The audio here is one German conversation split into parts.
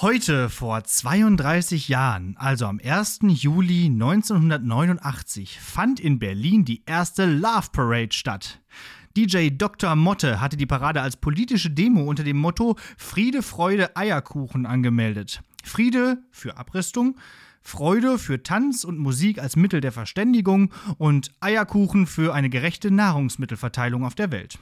Heute vor 32 Jahren, also am 1. Juli 1989, fand in Berlin die erste Love Parade statt. DJ Dr. Motte hatte die Parade als politische Demo unter dem Motto Friede, Freude, Eierkuchen angemeldet. Friede für Abrüstung, Freude für Tanz und Musik als Mittel der Verständigung und Eierkuchen für eine gerechte Nahrungsmittelverteilung auf der Welt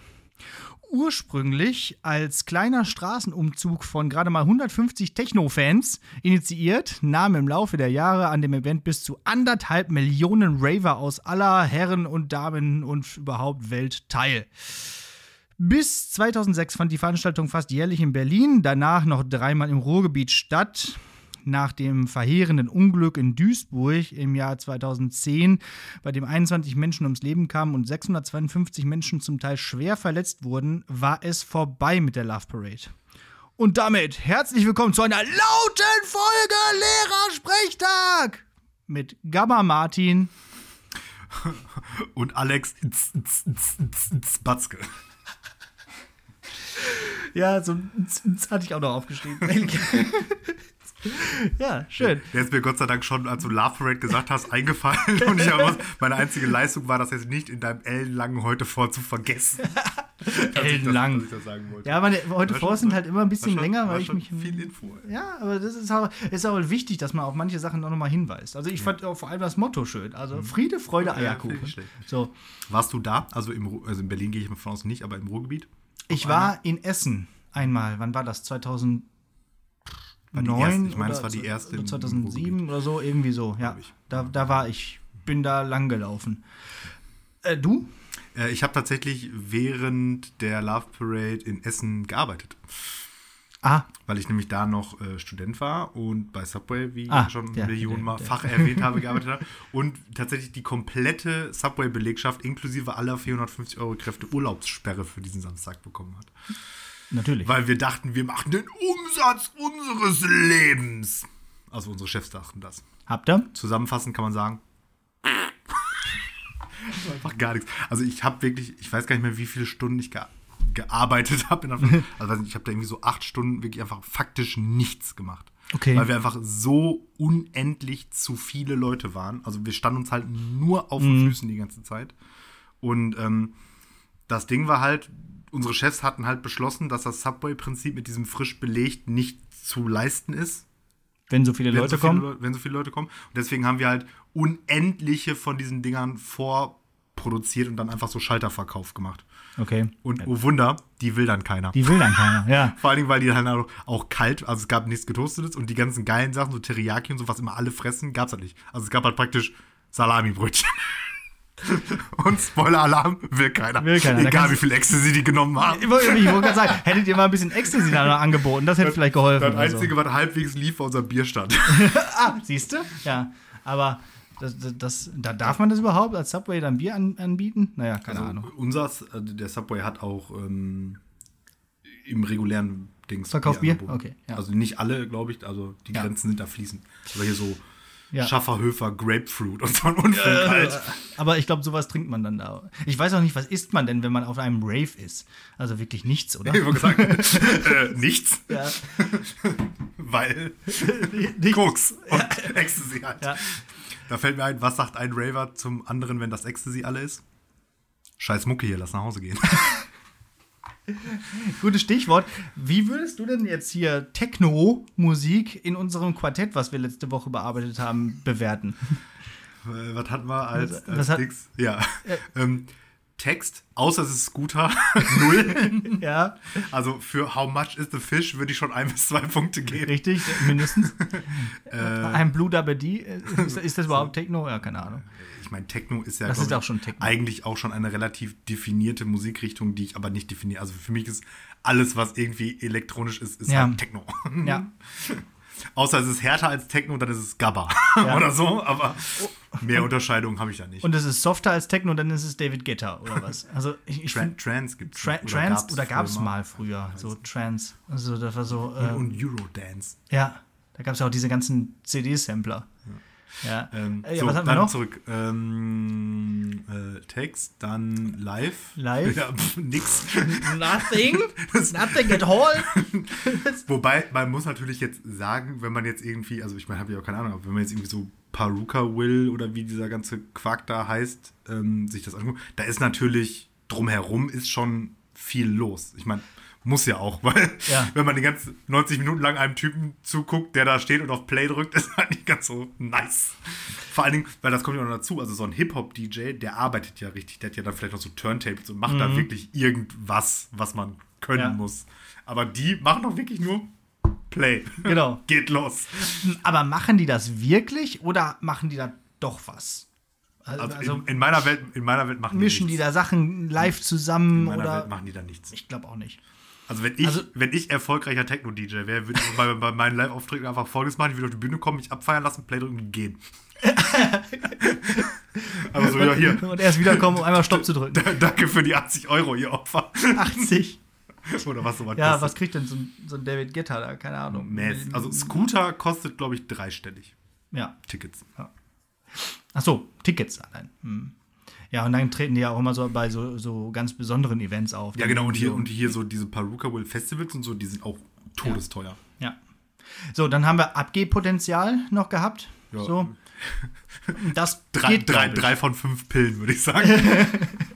ursprünglich als kleiner Straßenumzug von gerade mal 150 Techno-Fans initiiert, nahm im Laufe der Jahre an dem Event bis zu anderthalb Millionen Raver aus aller Herren und Damen und überhaupt Welt teil. Bis 2006 fand die Veranstaltung fast jährlich in Berlin, danach noch dreimal im Ruhrgebiet statt nach dem verheerenden Unglück in Duisburg im Jahr 2010, bei dem 21 Menschen ums Leben kamen und 652 Menschen zum Teil schwer verletzt wurden, war es vorbei mit der Love Parade. Und damit herzlich willkommen zu einer lauten Folge Lehrersprechtag mit Gabba Martin und Alex Batzke. Ja, so hatte ich auch noch aufgeschrieben. ja, schön. Der ist mir Gott sei Dank schon, als du Love Parade gesagt hast, eingefallen. Und ich habe meine einzige Leistung war, das jetzt nicht in deinem ellenlangen heute vor zu vergessen. ellenlang. Ja, meine heute vor sind halt immer ein bisschen schon, länger, weil ich mich. Viel Info. Ja, aber das ist auch, ist auch wichtig, dass man auf manche Sachen auch nochmal hinweist. Also ich ja. fand auch vor allem das Motto schön. Also mhm. Friede, Freude, Eierkuchen. Ja, so. Warst du da? Also, im, also in Berlin gehe ich mal von aus nicht, aber im Ruhrgebiet? Ich war in Essen einmal. Wann war das? 2000 2009 ich meine, es war die erste. 2007 oder so, irgendwie so, ja. Da, da war ich, bin da lang gelaufen. Äh, du? Äh, ich habe tatsächlich während der Love Parade in Essen gearbeitet. Ah. Weil ich nämlich da noch äh, Student war und bei Subway, wie ah, ich schon der, Millionen Mal Fach erwähnt habe, gearbeitet habe. Und tatsächlich die komplette Subway-Belegschaft inklusive aller 450 Euro Kräfte Urlaubssperre für diesen Samstag bekommen hat. Natürlich. Weil wir dachten, wir machen den Umsatz unseres Lebens. Also unsere Chefs dachten das. Habt ihr? Zusammenfassend kann man sagen. einfach gar nichts. Also ich habe wirklich, ich weiß gar nicht mehr, wie viele Stunden ich ge gearbeitet habe. Also ich habe da irgendwie so acht Stunden wirklich einfach faktisch nichts gemacht. Okay. Weil wir einfach so unendlich zu viele Leute waren. Also wir standen uns halt nur auf den mhm. Füßen die ganze Zeit. Und ähm, das Ding war halt, unsere Chefs hatten halt beschlossen, dass das Subway-Prinzip mit diesem frisch belegt nicht zu leisten ist. Wenn so viele wenn Leute so viele kommen. Wenn so viele Leute kommen. Und deswegen haben wir halt unendliche von diesen Dingern vorproduziert und dann einfach so Schalterverkauf gemacht. Okay. Und oh Wunder, die will dann keiner. Die will dann keiner, ja. Vor allen Dingen, weil die dann auch, auch kalt, also es gab nichts getoastetes und die ganzen geilen Sachen, so Teriyaki und so, was immer alle fressen, gab es halt nicht. Also es gab halt praktisch Salami-Brötchen. Und Spoiler-Alarm will keiner. Will keiner. Egal wie viel Ecstasy die genommen haben. Ich, wollte gerade sagen, hättet ihr mal ein bisschen Ecstasy da angeboten, das hätte das, vielleicht geholfen. Das Einzige, so. was halbwegs lief, war unser Bierstand. ah, siehst du? Ja. Aber das, das, da darf man das überhaupt als Subway dann Bier an, anbieten? Naja, keine also Ahnung. Unser, äh, der Subway hat auch ähm, im regulären Dings. Verkauft Bier? Bier? Okay. Ja. Also nicht alle, glaube ich, also die ja. Grenzen sind da fließend. Aber hier so ja. Schafferhöfer Grapefruit und so ein Unfall halt. Aber ich glaube, sowas trinkt man dann da. Ich weiß auch nicht, was isst man denn, wenn man auf einem Rave ist? Also wirklich nichts, oder? Ich gesagt, äh, nichts. Ja. Weil Koks und ja. Ecstasy halt. Ja. Da fällt mir ein, was sagt ein Raver zum anderen, wenn das Ecstasy alle ist? Scheiß Mucke hier, lass nach Hause gehen. Gutes Stichwort. Wie würdest du denn jetzt hier Techno-Musik in unserem Quartett, was wir letzte Woche bearbeitet haben, bewerten? Äh, was hatten wir als, als hat, Dings? Ja. Äh, ähm, Text, außer es ist Scooter, null. ja. Also für How much is the fish würde ich schon ein bis zwei Punkte geben. Richtig, mindestens. äh, ein Blue Dabba D, ist, ist das überhaupt Techno? Ja, keine Ahnung meine, Techno ist ja das ist auch schon Techno. eigentlich auch schon eine relativ definierte Musikrichtung, die ich aber nicht definiere. Also für mich ist alles, was irgendwie elektronisch ist, ist ja. halt Techno. Ja. Außer es ist härter als Techno, dann ist es Gabba ja. oder so, aber mehr Unterscheidungen habe ich da nicht. Und es ist softer als Techno, dann ist es David Guetta oder was? Also ich, ich Tran Trans gibt es. Tra Trans oder gab es mal früher, so Trans. Also das war so. Äh, und, und Eurodance. Ja, da gab es ja auch diese ganzen CD-Sampler. Ja. Ja. Ähm, Äh, ja, so, was wir dann noch? zurück. Ähm, äh, Text, dann live. Live? Ja, pf, nix. Nothing? Nothing at all? Wobei, man muss natürlich jetzt sagen, wenn man jetzt irgendwie, also ich meine, habe ich auch keine Ahnung, aber wenn man jetzt irgendwie so Paruka Will oder wie dieser ganze Quark da heißt, ähm, sich das anguckt, da ist natürlich drumherum ist schon viel los. Ich meine, muss ja auch, weil Ja. wenn man die ganzen 90 Minuten lang einem Typen zuguckt, der da steht und auf Play drückt, ist halt nicht ganz so nice. Vor allen Dingen, weil das kommt ja noch dazu, also so ein Hip-Hop-DJ, der arbeitet ja richtig, der hat ja dann vielleicht noch so Turntables und macht da wirklich irgendwas, was man können Mhm. Ja. muss. Aber die machen doch wirklich nur Play. Genau. Geht los. Aber machen die das wirklich oder machen die da doch was? Also, Also, also in, in meiner Welt, in meiner Welt machen mischen die nichts. da Sachen live zusammen In meiner oder. Welt machen die da nichts. ich glaube auch nicht. Also wenn ich, Also- wenn ich erfolgreicher Techno-DJ wäre, würde ich bei, bei meinen Live-Auftritten einfach folgendes machen, ich würde auf die Bühne kommen, mich abfeiern lassen, Play drücken und gehen. Aber so, ja, hier. Und erst wiederkommen, um einmal Stopp zu drücken. Danke für die 80 Euro, ihr Opfer. 80. Oder was sowas Ja, kostet. was kriegt denn so ein, so ein David Guetta da? Keine Ahnung. Mäß- Also Scooter kostet, glaube ich, dreistellig. Ja. Tickets. Ach so, Tickets allein. Hm. Ja, und dann treten die ja auch immer so bei so, so ganz besonderen Events auf. Ja, genau. Und hier, So- und hier so diese Paruka Will Festivals und so, die sind auch todesteuer. Ja. So, dann haben wir Abgehpotenzial noch gehabt. Ja. So. Das Drei, geht, drei, drei von fünf Pillen, würde ich sagen.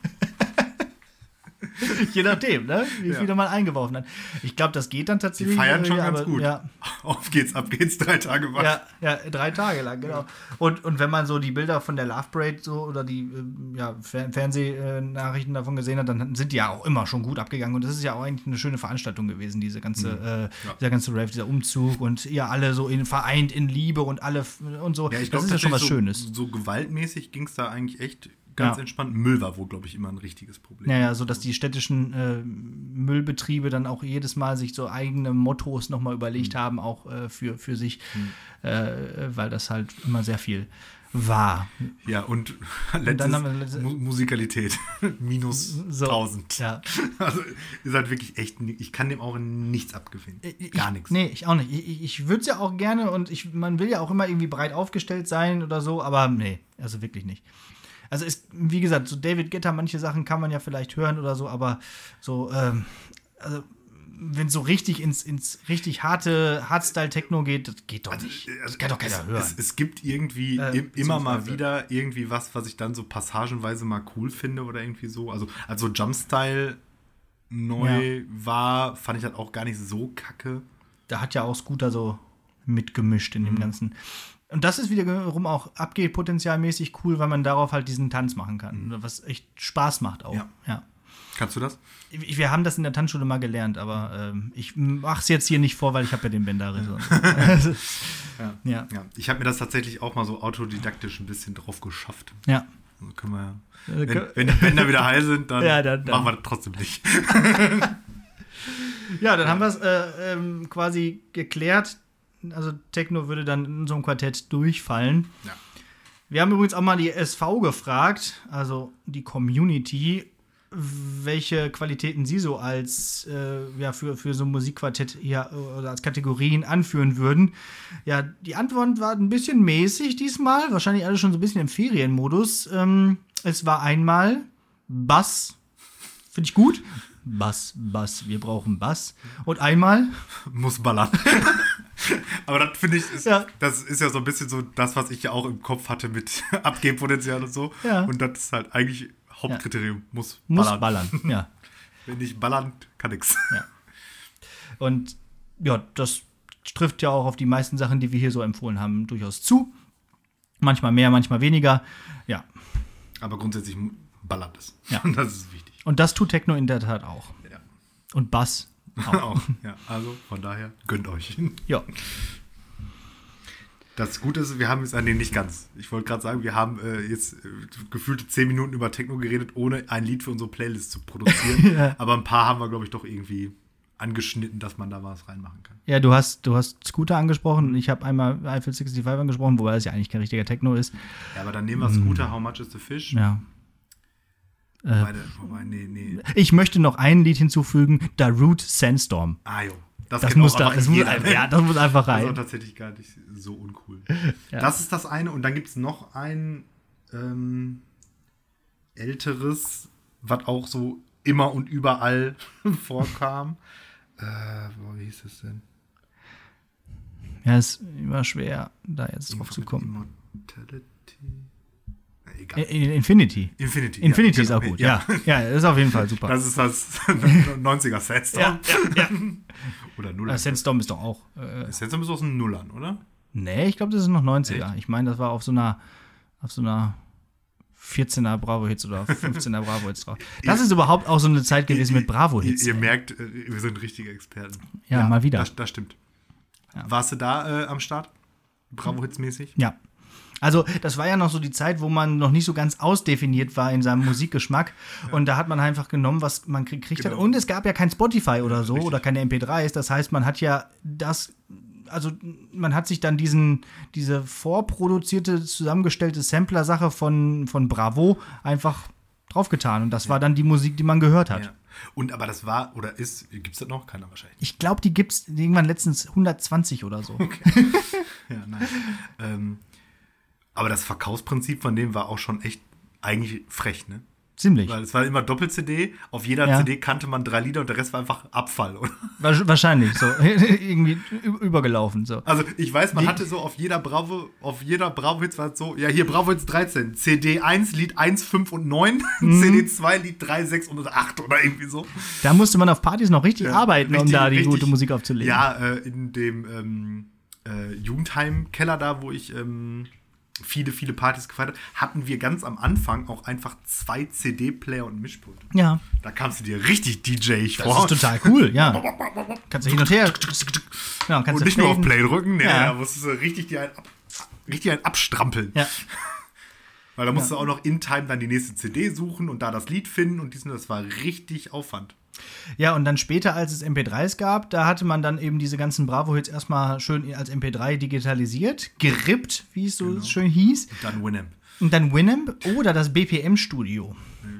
Je nachdem, ne? Wie Ja. viel man eingeworfen hat. Ich glaube, das geht dann Die tatsächlich. feiern äh, schon ja, ganz aber- gut. Ja, Auf geht's, ab geht's, drei Tage wach. ja, ja, drei Tage lang, genau. Und, und wenn man so die Bilder von der Love Parade so oder die ähm, ja, Fer Fernsehnachrichten davon gesehen hat, dann sind die ja auch immer schon gut abgegangen. Und das ist ja auch eigentlich eine schöne Veranstaltung gewesen, diese ganze, Mhm. äh, dieser ganze Rave, dieser Umzug und ja, alle so in, vereint in Liebe und alle und so. Ja, ich das glaube, ist ja schon was so, Schönes. So gewaltmäßig ging es da eigentlich echt ganz Ja. entspannt. Müll war wohl, glaube ich, immer ein richtiges Problem. Ja, ja, so dass die städtischen äh, Müllbetriebe dann auch jedes Mal sich so eigene Mottos nochmal überlegt Mhm. haben, auch äh, für, für sich, äh, weil das halt immer sehr viel war. Ja, und dann letztes, haben wir letzte- Mu Musikalität. Minus So, 1000. Ja. Also ist halt wirklich echt, ich kann dem auch nichts abgewinnen. Gar ich, nichts. Nee, ich auch nicht. Ich, ich- ich würde es ja auch gerne und ich, man will ja auch immer irgendwie breit aufgestellt sein oder so, aber nee, also wirklich nicht. Also ist, wie gesagt, so David Guetta, manche Sachen kann man ja vielleicht hören oder so, aber so, ähm, also wenn es so richtig ins, ins richtig harte Hardstyle-Techno geht, das geht doch nicht. Das kann doch keiner es, hören. Es, es gibt irgendwie Äh, im, immer mal wieder irgendwie was, was ich dann so passagenweise mal cool finde oder irgendwie so. Also, also Jumpstyle neu war, fand ich halt auch gar nicht so kacke. da hat ja auch Scooter so mitgemischt in Mhm. dem Ganzen. Und das ist wiederum auch abgehpotenzialmäßig cool, weil man darauf halt diesen Tanz machen kann. Was echt Spaß macht auch. Mhm. Ja. ja. Kannst du das? Ich- Wir haben das in der Tanzschule mal gelernt, aber ähm, ich mach's jetzt hier nicht vor, weil ich habe ja den Bänderriss. Ja. ja. Ja, ich habe mir das tatsächlich auch mal so autodidaktisch ein bisschen drauf geschafft. Ja. Also können wir. Äh, Wenn, wenn die Bänder wieder heil sind, dann, Ja, dann- dann. machen wir das trotzdem nicht. Ja, dann haben wir es äh, ähm, quasi geklärt. Also Techno würde dann in so einem Quartett durchfallen. Ja. Wir haben übrigens auch mal die SV gefragt, also die Community, welche Qualitäten sie so als äh, ja, für, für so ein Musikquartett hier oder als Kategorien anführen würden. Ja, die Antwort war ein bisschen mäßig diesmal, wahrscheinlich alle schon so ein bisschen im Ferienmodus. Ähm, es war einmal Bass, finde ich gut. Bass, Bass, wir brauchen Bass. Und einmal Muss ballern. Aber das finde ich, ist, Ja. das ist ja so ein bisschen so das, was ich ja auch im Kopf hatte mit Abgehpotenzial und so. Ja. Und das ist halt eigentlich Hauptkriterium. Muss, muss ballern. ballern. Ja. Wenn nicht ballern, kann nix. Und ja, das trifft ja auch auf die meisten Sachen, die wir hier so empfohlen haben, durchaus zu. Manchmal mehr, manchmal weniger. Ja. Aber grundsätzlich ballert es. Ja. Und das ist wichtig. Und das tut Techno in der Tat auch. Ja. Und Bass auch. Auch. Ja, also von daher, gönnt euch. ja. Das Gute ist, wir haben jetzt, ah, nee, nicht ganz. Ich wollte gerade sagen, wir haben äh, jetzt äh, gefühlte zehn Minuten über Techno geredet, ohne ein Lied für unsere Playlist zu produzieren. Ja. Aber ein paar haben wir, glaube ich, doch irgendwie angeschnitten, dass man da was reinmachen kann. Ja, du hast, du hast Scooter angesprochen und ich habe einmal Eiffel 65 angesprochen, wobei das ja eigentlich kein richtiger Techno ist. Ja, aber dann nehmen wir Scooter, How Much is the Fish? Ja. Wobei, wobei, nee, nee. Ich möchte noch ein Lied hinzufügen, Darude Sandstorm. Ah, jo. Das, Das muss da, einfach das muss, ja, das muss einfach Das ist rein. tatsächlich gar nicht so uncool. Ja. Das ist das eine. Und dann gibt es noch ein ähm, älteres, was auch so immer und überall vorkam. Äh, wie hieß es denn? Ja, ist immer schwer, da jetzt drauf zu kommen. Immortality? Egal. Äh, Infinity. Infinity. Infinity ja, ist auch genau, gut, ja. Ja, ist auf jeden Fall super. Das ist das 90er Sandstorm. ja, ja, ja. Oder Äh, Nuller. Sandstorm ist doch auch. Äh, Sandstorm ist aus den Nullern, oder? nee, ich glaube, das ist noch 90er. Ich meine, das war auf so einer, auf so einer 14er Bravo-Hits oder 15er Bravo-Hits drauf. Das ist überhaupt auch so eine Zeit gewesen mit Bravo-Hits. Ihr, ihr merkt, äh, wir sind richtige Experten. Ja, mal wieder. Das, das stimmt. Warst du da äh, am Start? Bravo-Hits-mäßig? Ja. Also, das war ja noch so die Zeit, wo man noch nicht so ganz ausdefiniert war in seinem Musikgeschmack. Und da hat man einfach genommen, was man gekriegt hat. Genau. Und es gab ja kein Spotify oder so oder keine MP3s. Das heißt, man hat ja das. Also, man hat sich dann diesen, diese vorproduzierte, zusammengestellte Sampler-Sache von, von Bravo einfach draufgetan. Und das war dann die Musik, die man gehört hat. Ja. Und aber das war oder ist, gibt es das noch? Keiner wahrscheinlich. Ich glaube, die gibt es irgendwann letztens 120 oder so. Ja, nein. ähm, aber das Verkaufsprinzip von dem war auch schon echt eigentlich frech, ne? Ziemlich. Weil es war immer Doppel-CD, auf jeder Ja. CD kannte man drei Lieder und der Rest war einfach Abfall, oder? Wahrscheinlich so. Irgendwie übergelaufen. So. Also ich weiß, man Die- hatte so auf jeder Bravo, auf jeder Bravo-Hits war es so, ja hier Bravo-Hits 13, CD 1, Lied 1, 5 und 9, Mhm. CD 2, Lied 3, 6 und 8 oder irgendwie so. Da musste man auf Partys noch richtig arbeiten, um Richtig- da die richtig- gute Musik aufzulegen. Ja, äh, in dem ähm, äh, Jugendheim-Keller da, wo ich ähm, viele, viele Partys gefeiert habe, hatten wir ganz am Anfang auch einfach zwei CD-Player und Mischpult. Ja. Da kamst du dir richtig DJ Das vor. ist total cool, ja. Kannst du hin und her. Ja, kannst und du nicht nur auf. Play drücken, nee, Ja. da musstest du richtig die einen, richtig einen abstrampeln. Ja. Weil da musst du auch noch in Time dann die nächste CD suchen und da das Lied finden und diesen, das war richtig Aufwand. Ja, und dann später, als es MP3s gab, da hatte man dann eben diese ganzen Bravo-Hits erstmal schön als MP3 digitalisiert, gerippt, wie es so Genau. schön hieß. Und dann Winamp. Und dann Winamp oder das BPM-Studio.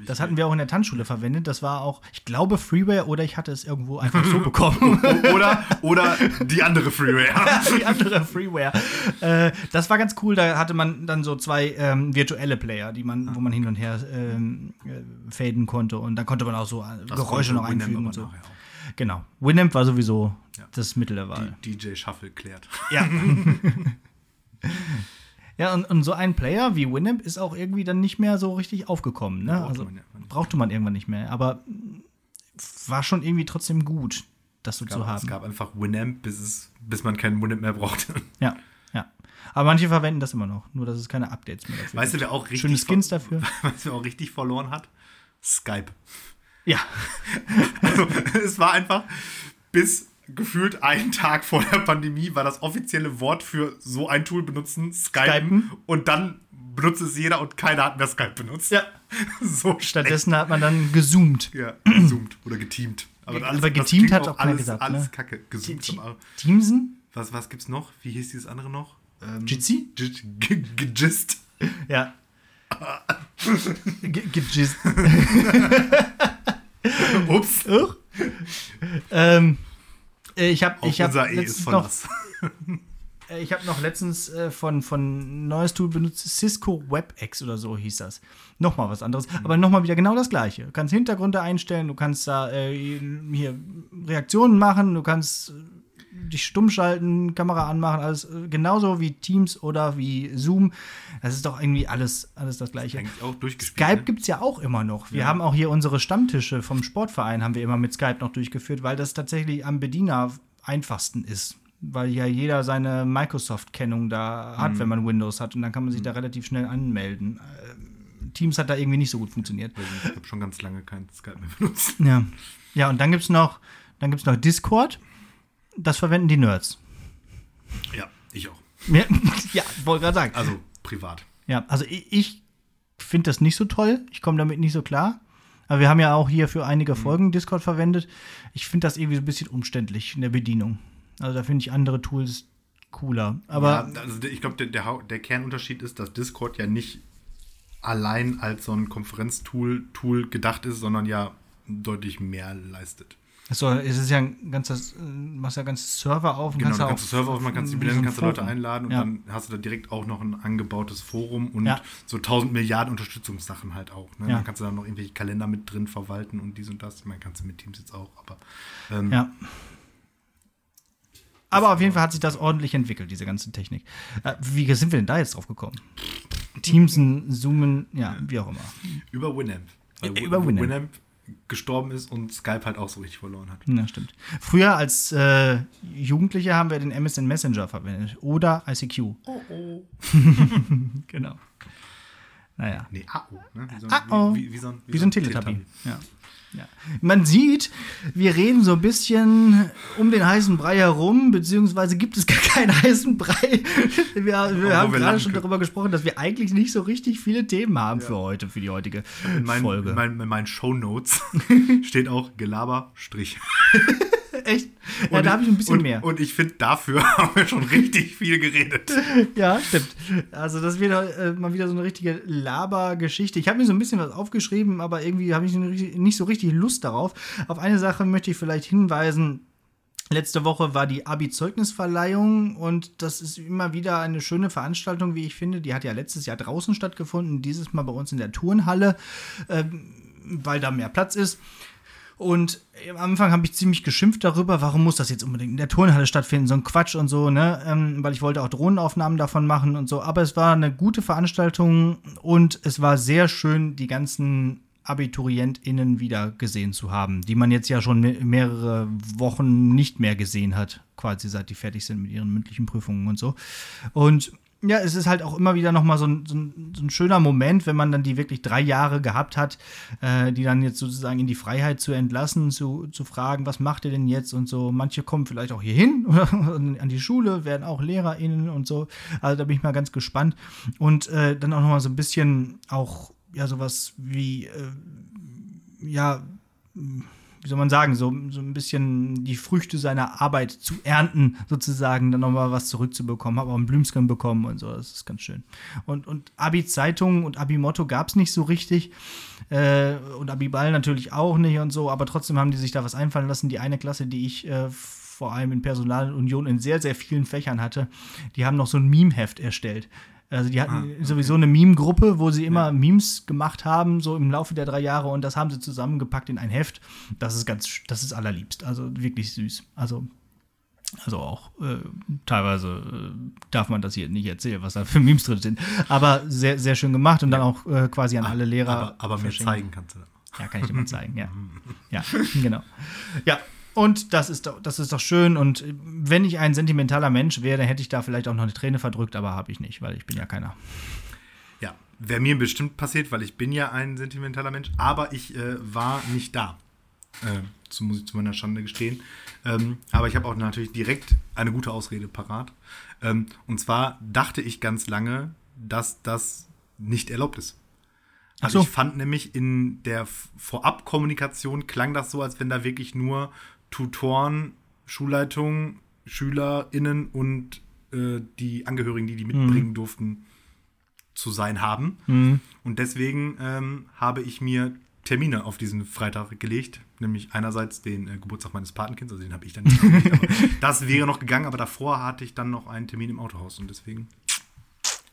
Das hatten wir auch in der Tanzschule verwendet. Das war auch, ich glaube, Freeware oder ich hatte es irgendwo einfach so bekommen. Oder, oder die andere Freeware. die andere Freeware. Äh, das war ganz cool. Da hatte man dann so zwei ähm, virtuelle Player, die man, wo man hin und her ähm, äh, faden konnte. Und da konnte man auch so äh, Geräusche noch einfügen und so. nachher auch. Genau. Winamp war sowieso das Mittel der Wahl. DJ Shuffle klärt. Ja. ja, und, und so ein Player wie Winamp ist auch irgendwie dann nicht mehr so richtig aufgekommen. Ne? Brauchte also, man ja irgendwann nicht. brauchte man irgendwann nicht mehr. Aber war schon irgendwie trotzdem gut, das so zu Es haben. gab einfach Winamp, bis, es, bis man keinen Winamp mehr brauchte. Ja, ja. Aber manche verwenden das immer noch, nur dass es keine Updates mehr dafür Weißt du, gibt. wer auch richtig Schöne Skins dafür. Weißt du, wer auch richtig verloren hat? Skype. Ja, Also, es war einfach bis gefühlt einen Tag vor der Pandemie war das offizielle Wort für so ein Tool benutzen, Skypen. Skypen. Und dann benutzt es jeder und keiner hat mehr Skype benutzt. Ja. So schlecht. stattdessen hat man dann gezoomt. Ja, gezoomt oder geteamt. Aber, Aber das geteamt hat auch keiner alles, gesagt, Alles ne? kacke. Gezoomt. Te- aber- Teamsen? Was, was gibt's noch? Wie hieß dieses andere noch? Ähm, Jitsi? Gist. Ja. Gejizzt. Ups. Ähm, äh, ich habe Auch ich hab E letztens noch, äh, ich hab noch letztens äh, von, von neues Tool benutzt, Cisco WebEx oder so hieß das. Nochmal was anderes, Mhm. aber nochmal wieder genau das gleiche. Du kannst Hintergründe einstellen, du kannst da äh, hier Reaktionen machen, du kannst äh, dich stumm schalten, Kamera anmachen, alles äh, genauso wie Teams oder wie Zoom. Das ist doch irgendwie alles, alles das gleiche. Eigentlich auch durchgespielt. Skype ne? gibt es ja auch immer noch. Wir Ja. haben auch hier unsere Stammtische vom Sportverein haben wir immer mit Skype noch durchgeführt, weil das tatsächlich am Bediener einfachsten ist. Weil ja jeder seine Microsoft-Kennung da hat, Mhm. wenn man Windows hat. Und dann kann man sich da relativ schnell anmelden. Ähm, Teams hat da irgendwie nicht so gut funktioniert. Ich habe schon ganz lange kein Skype mehr benutzt. Ja. Ja, und dann gibt es noch, dann gibt's noch Discord. Das verwenden die Nerds. Ja, ich auch. Ja, ja wollte gerade sagen. Also privat. Ja, also ich, ich finde das nicht so toll. Ich komme damit nicht so klar. Aber wir haben ja auch hier für einige Mhm. Folgen Discord verwendet. Ich finde das irgendwie so ein bisschen umständlich in der Bedienung. Also da finde ich andere Tools cooler. Aber ja, also ich glaube, der, der, der Kernunterschied ist, dass Discord ja nicht allein als so ein Konferenztool Tool gedacht ist, sondern ja deutlich mehr leistet. Achso, es ist ja ein ganzes, äh, machst ja ganzes Server auf. und Genau, kannst ja kannst du Server auf, man kannst die benennen, so kannst du Leute einladen und Ja. dann hast du da direkt auch noch ein angebautes Forum und Ja. so 1000 Milliarden Unterstützungssachen halt auch. Ne? Ja. Dann kannst du da noch irgendwelche Kalender mit drin verwalten und dies und das. Ich meine, kannst du mit Teams jetzt auch, aber ähm, Ja. Aber auf jeden Fall hat sich das ordentlich entwickelt, diese ganze Technik. Äh, wie sind wir denn da jetzt drauf gekommen? Teamsen, Zoomen, ja, wie auch immer. über Winamp. Über Winamp. Winamp gestorben ist und Skype halt auch so richtig verloren hat. Ja, stimmt. Früher als äh, Jugendliche haben wir den MSN Messenger verwendet oder ICQ. Oh oh. Genau. Naja. Nee, AO. Ne? Wie so AO. Wie, wie, wie so ein, Wie so ein Teletubby. Ja. Ja. Man sieht, wir reden so ein bisschen um den heißen Brei herum, beziehungsweise gibt es gar keinen heißen Brei. Wir, wir haben wir gerade schon können. darüber gesprochen, dass wir eigentlich nicht so richtig viele Themen haben für heute, für die heutige In meinen, Folge. in meinen, in meinen Shownotes steht auch Gelaber Strich. Echt? Ja, da habe ich ein bisschen und, mehr. Und ich finde, dafür haben wir schon richtig viel geredet. Ja, stimmt. Also das wird äh, mal wieder so eine richtige Labergeschichte. Ich habe mir so ein bisschen was aufgeschrieben, aber irgendwie habe ich nicht so richtig Lust darauf. Auf eine Sache möchte ich vielleicht hinweisen. Letzte Woche war die Abi-Zeugnisverleihung und das ist immer wieder eine schöne Veranstaltung, wie ich finde. Die hat ja letztes Jahr draußen stattgefunden, dieses Mal bei uns in der Turnhalle, ähm, weil da mehr Platz ist. Und am Anfang habe ich ziemlich geschimpft darüber, warum muss das jetzt unbedingt in der Turnhalle stattfinden, so ein Quatsch und so, ne? Ähm, weil ich wollte auch Drohnenaufnahmen davon machen und so. Aber es war eine gute Veranstaltung und es war sehr schön, die ganzen AbiturientInnen wieder gesehen zu haben, die man jetzt ja schon me- mehrere Wochen nicht mehr gesehen hat, quasi seit die fertig sind mit ihren mündlichen Prüfungen und so. Und ja, es ist halt auch immer wieder nochmal so ein, so, ein, so ein schöner Moment, wenn man dann die wirklich drei Jahre gehabt hat, äh, die dann jetzt sozusagen in die Freiheit zu entlassen, zu, zu fragen, was macht ihr denn jetzt und so. Manche kommen vielleicht auch hier hin oder an die Schule, werden auch LehrerInnen und so. Also da bin ich mal ganz gespannt. Und äh, dann auch nochmal so ein bisschen auch, ja, sowas wie, äh, ja, wie soll man sagen, so, so ein bisschen die Früchte seiner Arbeit zu ernten, sozusagen, dann nochmal was zurückzubekommen. Habe auch ein Blümsken bekommen und so, das ist ganz schön. Und, und Abi-Zeitung und Abi-Motto gab es nicht so richtig. Äh, und Abi-Ball natürlich auch nicht und so, aber trotzdem haben die sich da was einfallen lassen. Die eine Klasse, die ich äh, vor allem in Personalunion in sehr, sehr vielen Fächern hatte, die haben noch so ein Meme-Heft erstellt. Also die hatten Ah, okay. sowieso eine Meme-Gruppe, wo sie immer Memes gemacht haben, so im Laufe der drei Jahre und das haben sie zusammengepackt in ein Heft. Das ist ganz, das ist allerliebst. Also wirklich süß. Also, also auch äh, teilweise äh, darf man das hier nicht erzählen, was da für Memes drin sind. Aber sehr, sehr schön gemacht und dann auch äh, quasi an alle Lehrer. Aber, aber mir zeigen kannst du das. Ja, kann ich dir mal zeigen, ja. Ja, genau. Ja, und das ist, doch, das ist doch schön. Und äh, wenn ich ein sentimentaler Mensch wäre, hätte ich da vielleicht auch noch eine Träne verdrückt, aber habe ich nicht, weil ich bin ja keiner. Ja, wäre mir bestimmt passiert, weil ich bin ja ein sentimentaler Mensch, aber ich äh, war nicht da. Äh, zu, muss ich zu meiner Schande gestehen. Ähm, aber ich habe auch natürlich direkt eine gute Ausrede parat. Ähm, und zwar dachte ich ganz lange, dass das nicht erlaubt ist. Also so. ich fand nämlich in der Vorabkommunikation klang das so, als wenn da wirklich nur Tutoren, Schulleitung, SchülerInnen und äh, die Angehörigen, die die mitbringen durften, zu sein haben. Und deswegen ähm, habe ich mir Termine auf diesen Freitag gelegt, nämlich einerseits den äh, Geburtstag meines Patenkinds, also den habe ich dann nicht gelegt, das wäre noch gegangen, aber davor hatte ich dann noch einen Termin im Autohaus und deswegen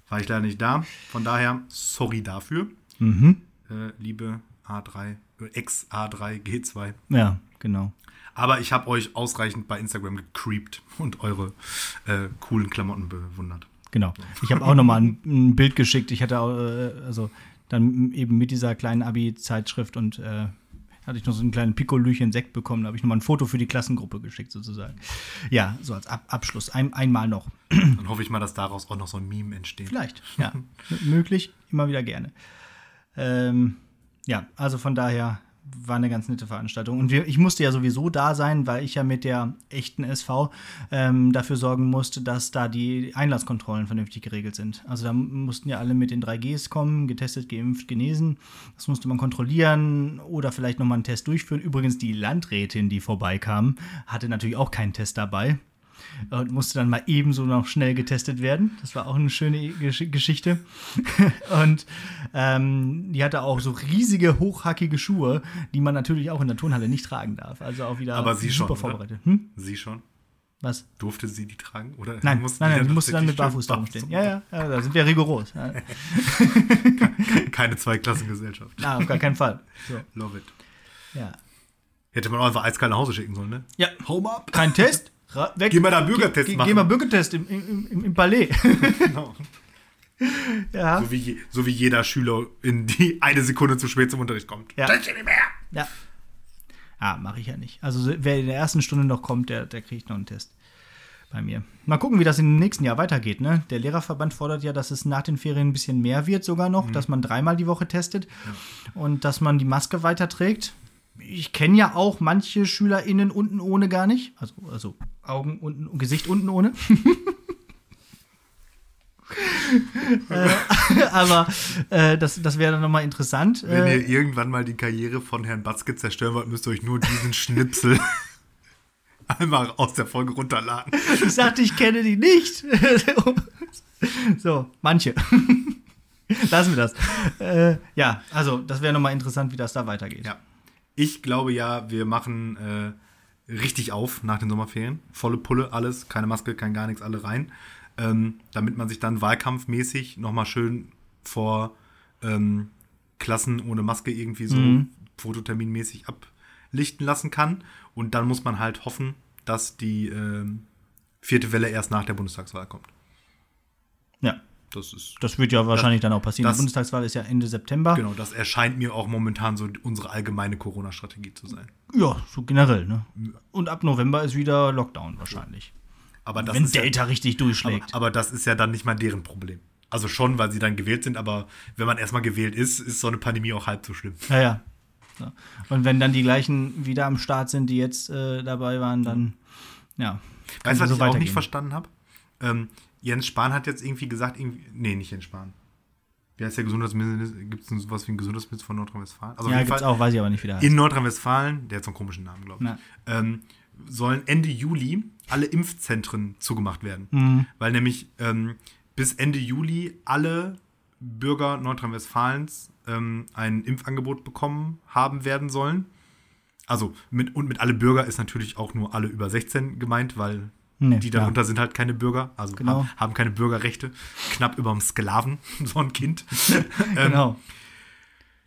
war ich leider nicht da. Von daher, sorry dafür, Mhm. äh, liebe A3, äh, Ex-A3 G2. Ja, genau. Aber ich habe euch ausreichend bei Instagram gecreept und eure äh, coolen Klamotten bewundert. Genau. Ich habe auch noch mal ein, ein Bild geschickt. Ich hatte auch, äh, also dann eben mit dieser kleinen Abi-Zeitschrift und äh, hatte ich noch so einen kleinen Pikolüchen Sekt bekommen. Da habe ich noch mal ein Foto für die Klassengruppe geschickt, sozusagen. Ja, so als Ab Abschluss. Ein, einmal noch. Dann hoffe ich mal, dass daraus auch noch so ein Meme entsteht. Vielleicht, ja. Möglich, immer wieder gerne. Ähm, ja, also von daher war eine ganz nette Veranstaltung. Und wir, ich musste ja sowieso da sein, weil ich ja mit der echten SV ähm, dafür sorgen musste, dass da die Einlasskontrollen vernünftig geregelt sind. Also da mussten ja alle mit den 3Gs kommen, getestet, geimpft, genesen. Das musste man kontrollieren oder vielleicht nochmal einen Test durchführen. Übrigens, die Landrätin, die vorbeikam, hatte natürlich auch keinen Test dabei. Und musste dann mal ebenso noch schnell getestet werden. Das war auch eine schöne Gesch Geschichte. und ähm, die hatte auch so riesige, hochhackige Schuhe, die man natürlich auch in der Turnhalle nicht tragen darf. Also auch wieder Aber sie super schon, vorbereitet. Hm? Sie schon? Was? Durfte sie die tragen? Oder Nein, mussten nein, nein, die musste dann mit Barfuß rumstehen. Ja, ja, ja, da sind wir rigoros. Ja. Keine Zweiklassengesellschaft. Na, auf gar keinen Fall. So, Love it. ja. Hätte man auch einfach eiskalt nach Hause schicken sollen, ne? ja, Home up. kein Test. Weg. Geh mal da Bürgertest Geh, machen. geh mal Bürgertest im, im, im, im Palais. Genau. ja. So, wie, so wie jeder Schüler in die eine Sekunde zu spät zum Unterricht kommt. Ja. Das nicht mehr. Ja. Ah, mache ich ja nicht. Also wer in der ersten Stunde noch kommt, der, der kriegt noch einen Test bei mir. Mal gucken, wie das im nächsten Jahr weitergeht. Ne? Der Lehrerverband fordert ja, dass es nach den Ferien ein bisschen mehr wird sogar noch, dass man dreimal die Woche testet und dass man die Maske weiterträgt. Ich kenne ja auch manche SchülerInnen unten ohne gar nicht. Also, also Augen unten, Gesicht unten ohne. äh, aber äh, das, das wäre dann nochmal interessant. Wenn Äh, ihr irgendwann mal die Karriere von Herrn Batzke zerstören wollt, müsst ihr euch nur diesen Schnipsel einmal aus der Folge runterladen. Ich sagte, ich kenne die nicht. so, manche. Lassen wir das. Äh, ja, also, das wäre nochmal interessant, wie das da weitergeht. Ja. Ich glaube ja, wir machen äh, richtig auf nach den Sommerferien. Volle Pulle, alles, keine Maske, kein gar nichts, alle rein. Ähm, damit man sich dann wahlkampfmäßig nochmal schön vor ähm, Klassen ohne Maske irgendwie so fototerminmäßig ablichten lassen kann. Und dann muss man halt hoffen, dass die ähm, vierte Welle erst nach der Bundestagswahl kommt. Ja, Das ist das wird ja wahrscheinlich dann auch passieren. das- Die Bundestagswahl ist ja Ende September. genau, das erscheint mir auch momentan so unsere allgemeine Corona-Strategie zu sein. Ja, so generell. Ne? Und ab November ist wieder Lockdown wahrscheinlich. Aber das Wenn ist ja- Delta richtig Aber, durchschlägt. aber das ist ja dann nicht mal deren Problem. Also schon, weil sie dann gewählt sind, aber wenn man erstmal gewählt ist, ist so eine Pandemie auch halb so schlimm. ja, ja. So. Und wenn dann die gleichen wieder am Start sind, die jetzt äh, dabei waren, dann, ja. kann Weißt du, was so ich auch nicht verstanden habe? Ähm, Jens Spahn hat jetzt irgendwie gesagt, irgendwie, nee, nicht Jens Spahn. Wie heißt der Gesundheitsminister? Gibt es sowas wie ein Gesundheitsminister von Nordrhein-Westfalen? Also Ja, gibt's Fall auch, weiß ich aber nicht, wie der heißt. in Nordrhein-Westfalen, der hat so einen komischen Namen, glaube ich, ähm, sollen Ende Juli alle Impfzentren zugemacht werden. Mhm. Weil nämlich ähm, bis Ende Juli alle Bürger Nordrhein-Westfalens ähm, ein Impfangebot bekommen haben werden sollen. Also mit, und mit alle Bürger ist natürlich auch nur alle über 16 gemeint, weil Nee, die darunter sind halt keine Bürger, also Genau. haben, haben keine Bürgerrechte, knapp überm Sklaven, so ein Kind. ähm, Genau.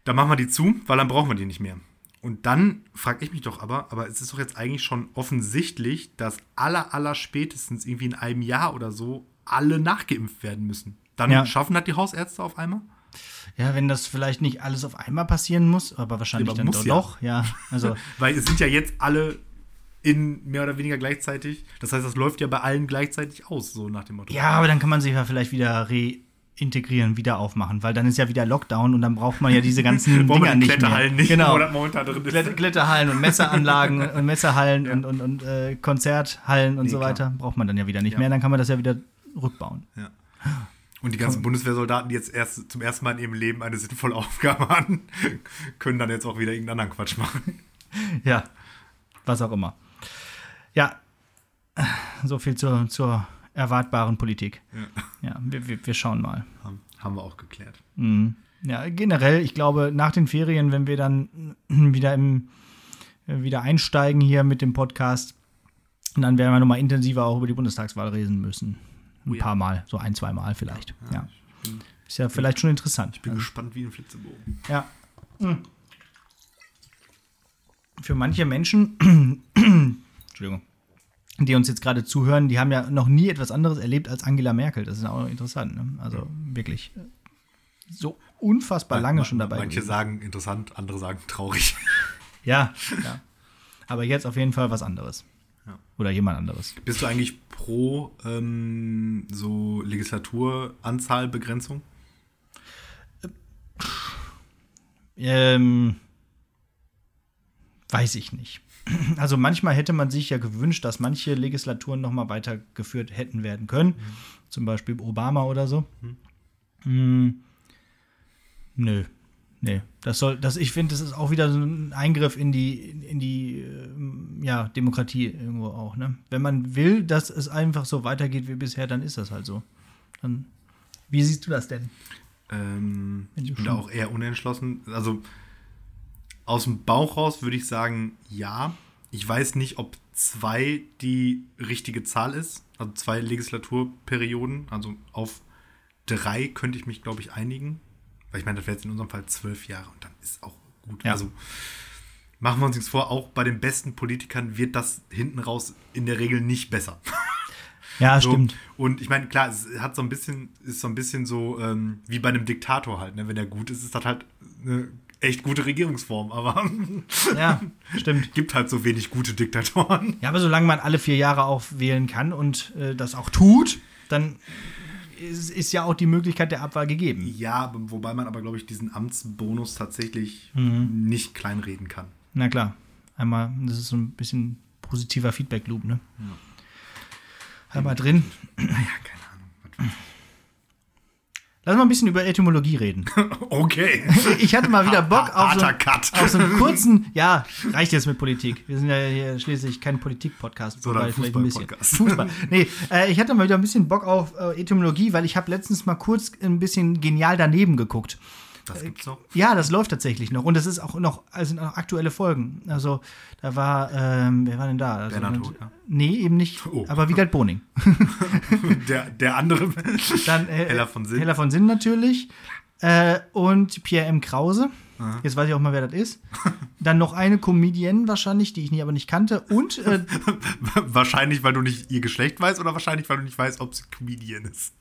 dann machen wir die zu, weil dann brauchen wir die nicht mehr. Und dann frage ich mich doch aber, aber es ist doch jetzt eigentlich schon offensichtlich, dass aller, aller spätestens irgendwie in einem Jahr oder so alle nachgeimpft werden müssen. Dann Ja. schaffen das die Hausärzte auf einmal? Ja, wenn das vielleicht nicht alles auf einmal passieren muss, aber wahrscheinlich Aber dann muss doch ja. Ja, also Weil es sind ja jetzt alle in mehr oder weniger gleichzeitig. Das heißt, das läuft ja bei allen gleichzeitig aus, so nach dem Motto. ja, aber dann kann man sich ja vielleicht wieder reintegrieren, wieder aufmachen, weil dann ist ja wieder Lockdown und dann braucht man ja diese ganzen Dinger die nicht Kletterhallen mehr. nicht, genau. wo das momentan drin ist. Klet- Kletterhallen und Messeranlagen und Messerhallen und, und, und äh, Konzerthallen und Nee, so klar. weiter braucht man dann ja wieder nicht Ja. mehr. Dann kann man das ja wieder rückbauen. Ja. Und die ganzen Bundeswehrsoldaten, die jetzt erst zum ersten Mal in ihrem Leben eine sinnvolle Aufgabe hatten, können dann jetzt auch wieder irgendeinen anderen Quatsch machen. Ja, was auch immer. Ja, so viel zur, zur erwartbaren Politik. Ja. Ja, wir, wir, wir schauen mal. Haben, wir auch geklärt. Mhm. Ja, generell, ich glaube, nach den Ferien, wenn wir dann wieder im äh, wieder einsteigen hier mit dem Podcast, dann werden wir nochmal intensiver auch über die Bundestagswahl reden müssen. Ein Oh ja. paar Mal, so ein, zwei Mal vielleicht. Ja. Ich bin, Ist ja vielleicht schon interessant. ich bin Also, gespannt wie ein Flitzebogen. ja. Mhm. Für manche Menschen, Entschuldigung, die uns jetzt gerade zuhören, die haben ja noch nie etwas anderes erlebt als Angela Merkel. Das ist auch interessant. Ne? Also wirklich äh, so unfassbar lange schon dabei. Manche gewesen. sagen interessant, andere sagen traurig. Ja, ja. Aber jetzt auf jeden Fall was anderes. Ja. Oder jemand anderes. Bist du eigentlich pro ähm, so Legislaturanzahlbegrenzung? Ähm, weiß ich nicht. Also manchmal hätte man sich ja gewünscht, dass manche Legislaturen noch mal weitergeführt hätten werden können. Zum Beispiel Obama oder so. Hm, nö. Nee, das soll, das, ich finde, das ist auch wieder so ein Eingriff in die, in die äh, ja, Demokratie irgendwo auch. Ne? Wenn man will, dass es einfach so weitergeht wie bisher, dann ist das halt so. Dann, wie siehst du das denn? Ähm, ich bin da auch eher unentschlossen. Also aus dem Bauch raus würde ich sagen, ja. Ich weiß nicht, ob zwei die richtige Zahl ist. Also zwei Legislaturperioden. Also auf drei könnte ich mich, glaube ich, einigen. Weil ich meine, das wäre jetzt in unserem Fall zwölf Jahre und dann ist auch gut. Ja. Also machen wir uns nichts vor, auch bei den besten Politikern wird das hinten raus in der Regel nicht besser. Ja, So, stimmt. Und ich meine, klar, es hat so ein bisschen, ist so ein bisschen so ähm, wie bei einem Diktator halt, ne? Wenn er gut ist, ist das halt eine echt gute Regierungsform, aber Ja, stimmt. gibt halt so wenig gute Diktatoren. Ja, aber solange man alle vier Jahre auch wählen kann und äh, das auch tut, dann ist, ist ja auch die Möglichkeit der Abwahl gegeben. Ja, wobei man aber, glaube ich, diesen Amtsbonus tatsächlich Mhm. nicht kleinreden kann. Na klar. Einmal, das ist so ein bisschen positiver Feedback-Loop, ne? Einmal drin. Naja, keine Ahnung. Lass mal ein bisschen über Etymologie reden. Okay. Ich hatte mal wieder Bock auf so, auf so einen kurzen, ja, reicht jetzt mit Politik. Wir sind ja hier schließlich kein Politik-Podcast. Sondern ein bisschen. Fußball-Podcast. Fußball. Nee, äh, ich hatte mal wieder ein bisschen Bock auf äh, Etymologie, weil ich habe letztens mal kurz ein bisschen genial daneben geguckt. Das gibt's noch. Ja, das läuft tatsächlich noch. Und das ist auch noch, also sind auch aktuelle Folgen. Also, da war, ähm, wer war denn da? Also, Bernhard mit- Hothner. Nee, eben nicht. Oh. Aber Wiegald Boning. Der, der andere. Dann äh, Hella von Sinn. Hella von Sinn natürlich. Äh, und Pierre M. Krause. Jetzt weiß ich auch mal, wer das ist. Dann noch eine Comedienne wahrscheinlich, die ich nie, aber nicht kannte. Und äh, wahrscheinlich, weil du nicht ihr Geschlecht weißt oder wahrscheinlich, weil du nicht weißt, ob sie Comedian ist.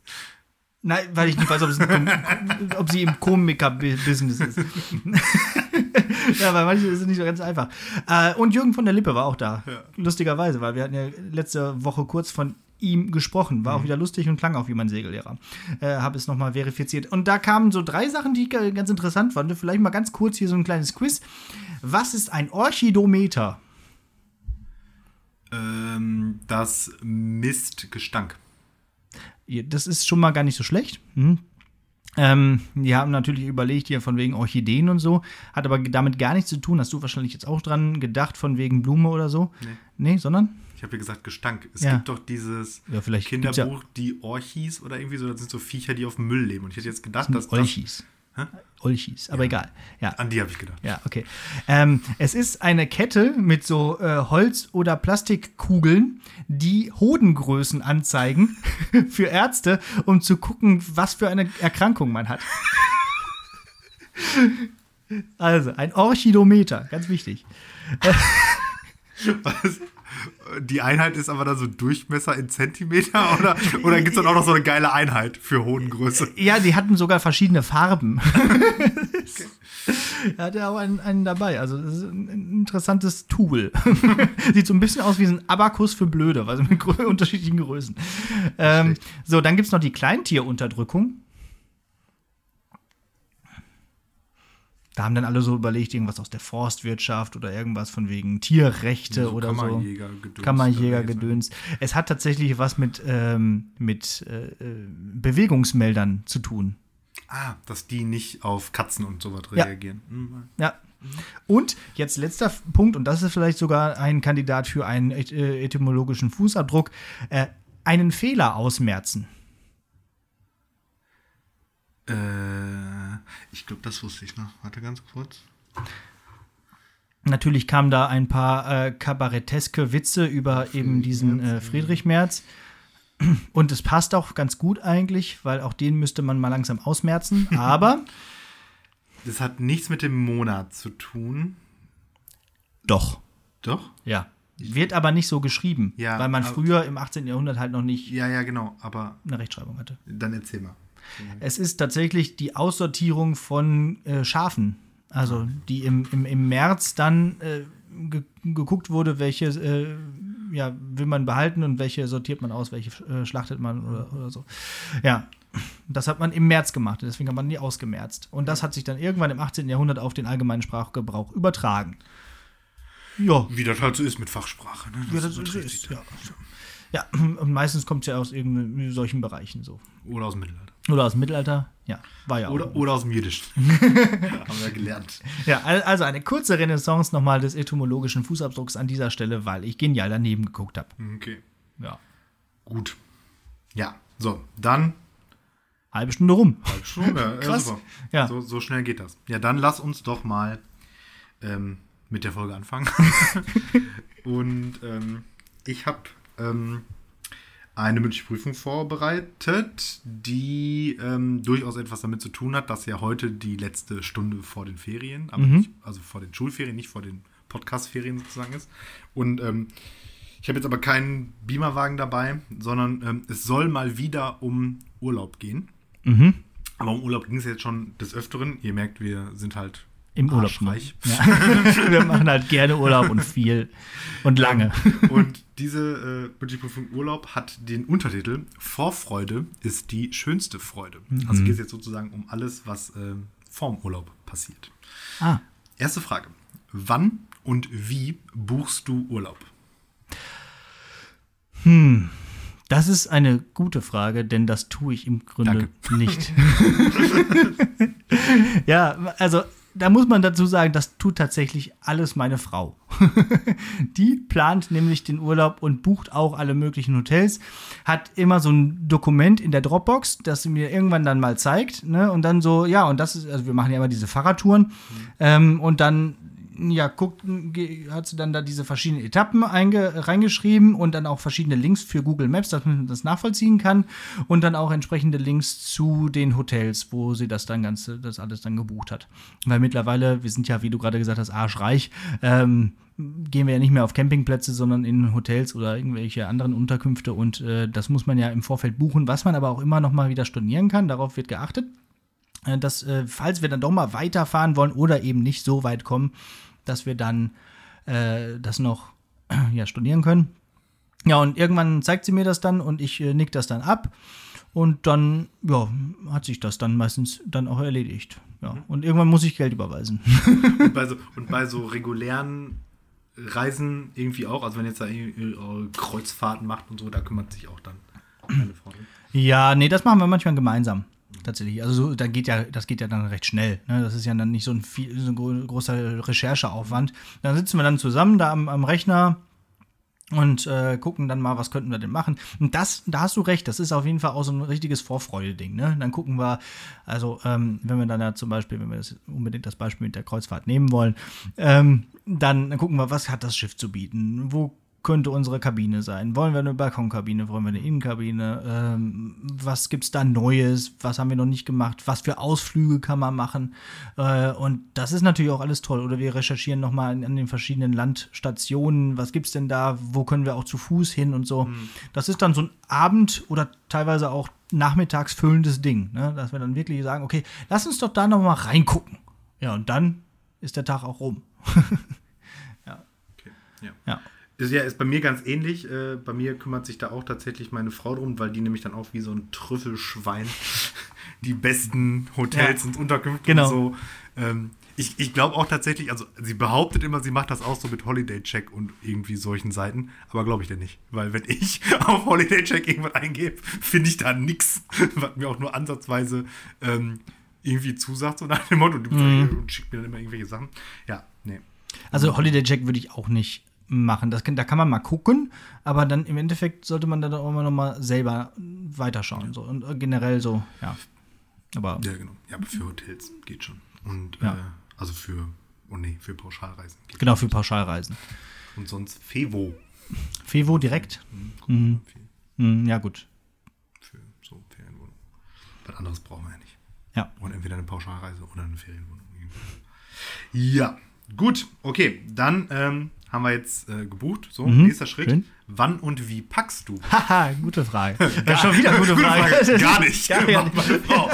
Nein, weil ich nicht weiß, ob, ob sie im Komiker-Business ist. ja, weil manche ist es nicht so ganz einfach. Äh, und Jürgen von der Lippe war auch da. Ja. Lustigerweise, weil wir hatten ja letzte Woche kurz von ihm gesprochen. War auch wieder lustig und klang auch wie mein Segellehrer. Äh, Habe es nochmal verifiziert. Und da kamen so drei Sachen, die ich ga- ganz interessant fand. Vielleicht mal ganz kurz hier so ein kleines Quiz. Was ist ein Orchidometer? Ähm, das misst Gestank. Ja, Das ist schon mal gar nicht so schlecht. Hm. Ähm, die haben natürlich überlegt, hier von wegen Orchideen und so, hat aber damit gar nichts zu tun. Hast du wahrscheinlich jetzt auch dran gedacht, von wegen Blume oder so? Nee. Nee, sondern? Ich habe ja gesagt Gestank. Es Ja. gibt doch dieses Ja, Kinderbuch, die Orchis oder irgendwie so. Das sind so Viecher, die auf dem Müll leben. Und ich hätte jetzt gedacht, dass das. Olchis. Hä? Olchis, aber egal. Ja. An die habe ich gedacht. Ja, okay. Ähm, es ist eine Kette mit so äh, Holz- oder Plastikkugeln, die Hodengrößen anzeigen für Ärzte, um zu gucken, was für eine Erkrankung man hat. Also, ein Orchidometer, ganz wichtig. Was? Die Einheit ist aber dann so Durchmesser in Zentimeter oder, oder gibt es dann auch noch so eine geile Einheit für Hodengröße? Ja, die hatten sogar verschiedene Farben. Er hatte auch einen, einen dabei. Also, das ist ein interessantes Tool. Sieht so ein bisschen aus wie ein Abakus für Blöde, also mit unterschiedlichen Größen. Ähm, so, dann gibt es noch die Kleintierunterdrückung. Da haben dann alle so überlegt, irgendwas aus der Forstwirtschaft oder irgendwas von wegen Tierrechte oder so. Kammerjägergedöns Kammerjägergedöns. Es hat tatsächlich was mit, ähm, mit äh, äh, Bewegungsmeldern zu tun. Ah, dass die nicht auf Katzen und sowas Ja. reagieren. Hm, Ja. Und jetzt letzter Punkt, und das ist vielleicht sogar ein Kandidat für einen äh, etymologischen Fußabdruck, äh, einen Fehler ausmerzen. Äh, ich glaube, das wusste ich noch. Warte ganz kurz. Natürlich kamen da ein paar äh, kabaretteske Witze über eben diesen äh, Friedrich Merz. Und es passt auch ganz gut eigentlich, weil auch den müsste man mal langsam ausmerzen. Aber Das hat nichts mit dem Monat zu tun. doch. Doch? Ja. Wird aber nicht so geschrieben, Ja, weil man früher im 18. Jahrhundert halt noch nicht Ja, ja, genau. Aber eine Rechtschreibung hatte. dann erzähl mal. Es ist tatsächlich die Aussortierung von äh, Schafen. Also die im, im, im März dann äh, ge geguckt wurde, welche äh, ja, will man behalten und welche sortiert man aus, welche äh, schlachtet man oder, oder so. Ja, das hat man im März gemacht, deswegen hat man die ausgemerzt. Und das hat sich dann irgendwann im 18. Jahrhundert auf den allgemeinen Sprachgebrauch übertragen. Ja, Wie das halt so ist mit Fachsprache. Ne? ja, das so ist, ja. Ja, und meistens kommt es ja aus irgendwelchen solchen Bereichen so. Oder aus dem Mittelalter. Oder aus dem Mittelalter. Ja, war ja auch. Oder, oder aus dem Jüdischen. Haben wir gelernt. Ja, al- also eine kurze Renaissance nochmal des etymologischen Fußabdrucks an dieser Stelle, weil ich genial daneben geguckt habe. Okay. Ja. Gut. Ja, so, dann Halbe Stunde rum. halbe Stunde. Ja, Krass. super. Ja. So, so schnell geht das. Ja, dann lass uns doch mal ähm, mit der Folge anfangen. Und ähm, ich habe ähm, eine mündliche Prüfung vorbereitet, die ähm, durchaus etwas damit zu tun hat, dass ja heute die letzte Stunde vor den Ferien, aber nicht, also vor den Schulferien, nicht vor den Podcast-Ferien sozusagen ist. Und ähm, ich habe jetzt aber keinen Beamerwagen dabei, sondern ähm, es soll mal wieder um Urlaub gehen. Mhm. Aber um Urlaub ging es jetzt schon des Öfteren. Ihr merkt, wir sind halt Im Urlaub. Ja. Wir machen halt gerne Urlaub und viel und lange. Und diese äh, Budgetprüfung Urlaub hat den Untertitel Vorfreude ist die schönste Freude. Also geht es jetzt sozusagen um alles, was äh, vorm Urlaub passiert. Ah. Erste Frage. Wann und wie buchst du Urlaub? Das ist eine gute Frage, denn das tue ich im Grunde nicht. ja, also da muss man dazu sagen, das tut tatsächlich alles meine Frau. Die plant nämlich den Urlaub und bucht auch alle möglichen Hotels, hat immer so ein Dokument in der Dropbox, das sie mir irgendwann dann mal zeigt, ne? Und dann so, ja, und das ist, also wir machen ja immer diese Fahrradtouren ähm, und dann ja, guckt, hat sie dann da diese verschiedenen Etappen einge, reingeschrieben und dann auch verschiedene Links für Google Maps, dass man das nachvollziehen kann. Und dann auch entsprechende Links zu den Hotels, wo sie das dann ganze, das alles dann gebucht hat. Weil mittlerweile, wir sind ja, wie du gerade gesagt hast, arschreich, ähm, gehen wir ja nicht mehr auf Campingplätze, sondern in Hotels oder irgendwelche anderen Unterkünfte. Und äh, das muss man ja im Vorfeld buchen, was man aber auch immer noch mal wieder stornieren kann, darauf wird geachtet äh, dass, äh, falls wir dann doch mal weiterfahren wollen oder eben nicht so weit kommen, dass wir dann äh, das noch ja, studieren können. Ja, und irgendwann zeigt sie mir das dann und ich äh, nick das dann ab. Und dann, ja, hat sich das dann meistens dann auch erledigt. Ja. Und irgendwann muss ich Geld überweisen. Und bei so, und bei so regulären Reisen irgendwie auch, also wenn jetzt da äh, Kreuzfahrten macht und so, da kümmert sich auch dann meine drum. Ja, nee, das machen wir manchmal gemeinsam. Tatsächlich. Also so, da geht ja, das geht ja dann recht schnell. Ne? Das ist ja dann nicht so ein, viel, so ein gro- großer Rechercheaufwand. Dann sitzen wir dann zusammen da am, am Rechner und äh, gucken dann mal, was könnten wir denn machen. Und das, da hast du recht, das ist auf jeden Fall auch so ein richtiges Vorfreude-Ding. Ne? Dann gucken wir, also ähm, wenn wir dann ja zum Beispiel, wenn wir das unbedingt das Beispiel mit der Kreuzfahrt nehmen wollen, ähm, dann, dann gucken wir, was hat das Schiff zu bieten? Wo könnte unsere Kabine sein? Wollen wir eine Balkonkabine? Wollen wir eine Innenkabine? Ähm, was gibt's da Neues? Was haben wir noch nicht gemacht? Was für Ausflüge kann man machen? Äh, und das ist natürlich auch alles toll. Oder wir recherchieren nochmal an, an den verschiedenen Landstationen. Was gibt's denn da? Wo können wir auch zu Fuß hin und so? Das ist dann so ein Abend oder teilweise auch nachmittags füllendes Ding, ne? dass wir dann wirklich sagen, okay, lass uns doch da nochmal reingucken. Ja, und dann ist der Tag auch rum. Okay. Ja. Ja. Ist ja ist bei mir ganz ähnlich. Äh, bei mir kümmert sich da auch tatsächlich meine Frau drum, weil die nämlich dann auch wie so ein Trüffelschwein die besten Hotels Ja. und Unterkünfte Genau. und so. Ähm, ich ich glaube auch tatsächlich, also sie behauptet immer, sie macht das auch so mit Holiday Check und irgendwie solchen Seiten, aber glaube ich denn nicht. Weil wenn ich auf Holiday Check irgendwas eingebe, finde ich da nichts, was mir auch nur ansatzweise ähm, irgendwie zusagt, so nach dem Motto, und, Mhm. und schickt mir dann immer irgendwelche Sachen. Ja, nee. Also Holiday Jack würde ich auch nicht machen. Das kann, da kann man mal gucken, aber dann im Endeffekt sollte man dann auch immer noch mal selber weiterschauen. So. Und äh, generell so, ja. Aber Ja, genau. Ja, aber für Hotels geht schon. Und Ja. äh, also für, oh nee, für Pauschalreisen geht genau für Pauschalreisen. Und sonst Fevo. Fevo direkt? Mhm. Viel Hm, ja, gut. für so Ferienwohnungen. Was anderes brauchen wir ja nicht. Ja. Und entweder eine Pauschalreise oder eine Ferienwohnung. Ja, gut, okay. Dann ähm, haben wir jetzt äh, gebucht. So, nächster Schritt. Mhm. schön. Wann und wie packst du? Haha, gute Frage. Ja, schon wieder gute Frage. Gar nicht. Gar, gar Frau.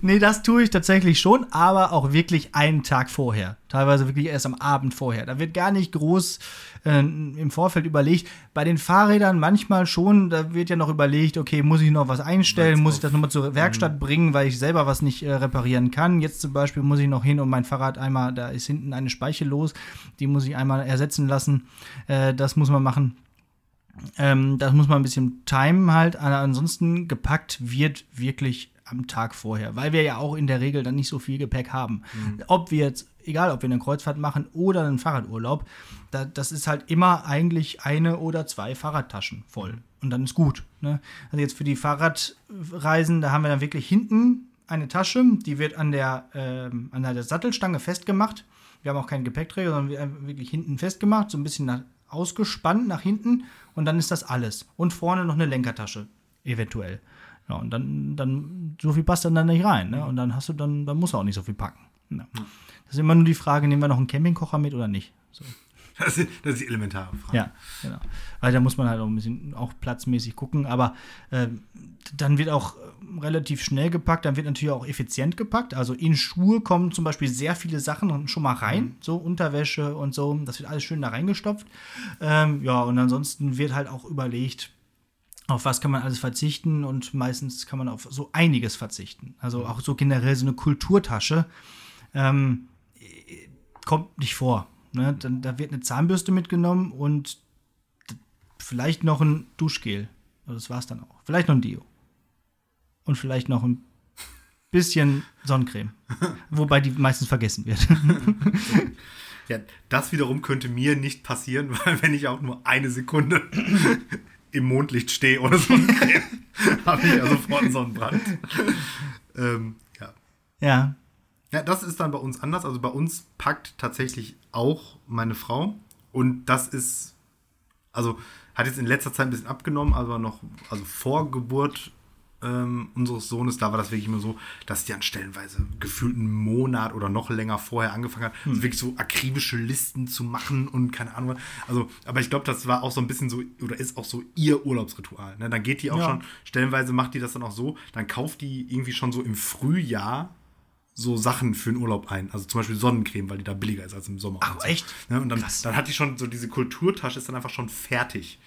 Nee, das tue ich tatsächlich schon, aber auch wirklich einen Tag vorher. Teilweise wirklich erst am Abend vorher. Da wird gar nicht groß äh, im Vorfeld überlegt. Bei den Fahrrädern manchmal schon, da wird ja noch überlegt, okay, muss ich noch was einstellen, muss ich das nochmal zur Werkstatt bringen, weil ich selber was nicht äh, reparieren kann. Jetzt zum Beispiel muss ich noch hin und mein Fahrrad einmal, da ist hinten eine Speiche los, die muss ich einmal ersetzen lassen. Äh, das muss man machen. Ähm, das muss man ein bisschen timen halt. Ansonsten gepackt wird wirklich am Tag vorher, weil wir ja auch in der Regel dann nicht so viel Gepäck haben. Mhm. Ob wir jetzt, egal ob wir eine Kreuzfahrt machen oder einen Fahrradurlaub, da, das ist halt immer eigentlich eine oder zwei Fahrradtaschen voll. Und dann ist gut. Ne? Also jetzt für die Fahrradreisen, da haben wir dann wirklich hinten eine Tasche, die wird an der, äh, an der Sattelstange festgemacht. Wir haben auch keinen Gepäckträger, sondern wirklich hinten festgemacht, so ein bisschen nach, ausgespannt nach hinten und dann ist das alles. Und vorne noch eine Lenkertasche, eventuell. Ja, und dann, dann, so viel passt dann da nicht rein. Ne? Und dann hast du dann, dann musst du auch nicht so viel packen. Ja. Das ist immer nur die Frage, nehmen wir noch einen Campingkocher mit oder nicht? So. Das ist, das ist die elementare Frage. Ja, genau. Weil da muss man halt auch ein bisschen auch platzmäßig gucken. Aber äh, dann wird auch relativ schnell gepackt, dann wird natürlich auch effizient gepackt. Also in Schuhe kommen zum Beispiel sehr viele Sachen schon mal rein, mhm. so Unterwäsche und so. Das wird alles schön da reingestopft. Ähm, ja, und ansonsten wird halt auch überlegt, auf was kann man alles verzichten und meistens kann man auf so einiges verzichten. Also auch so generell so eine Kulturtasche ähm, kommt nicht vor. Ne? Dann, da wird eine Zahnbürste mitgenommen und vielleicht noch ein Duschgel. Das war es dann auch. Vielleicht noch ein Deo. Und vielleicht noch ein bisschen Sonnencreme. Wobei die meistens vergessen wird. ja, das wiederum könnte mir nicht passieren, weil wenn ich auch nur eine Sekunde im Mondlicht stehe oder Sonnencreme, habe ich ja sofort einen Sonnenbrand. ähm, ja. Ja. Ja, das ist dann bei uns anders. Also bei uns packt tatsächlich auch meine Frau. Und das ist, also hat jetzt in letzter Zeit ein bisschen abgenommen, aber noch, also vor Geburt ähm, unseres Sohnes, da war das wirklich immer so, dass die an stellenweise gefühlt einen Monat oder noch länger vorher angefangen hat, hm. also wirklich so akribische Listen zu machen und keine Ahnung. Also, aber ich glaube, das war auch so ein bisschen so, oder ist auch so ihr Urlaubsritual. Ne? Dann geht die auch ja. schon, stellenweise macht die das dann auch so, dann kauft die irgendwie schon so im Frühjahr so Sachen für den Urlaub ein. Also zum Beispiel Sonnencreme, weil die da billiger ist als im Sommer. Ach, so. echt? Ja, und dann, dann hat die schon so diese Kulturtasche ist dann einfach schon fertig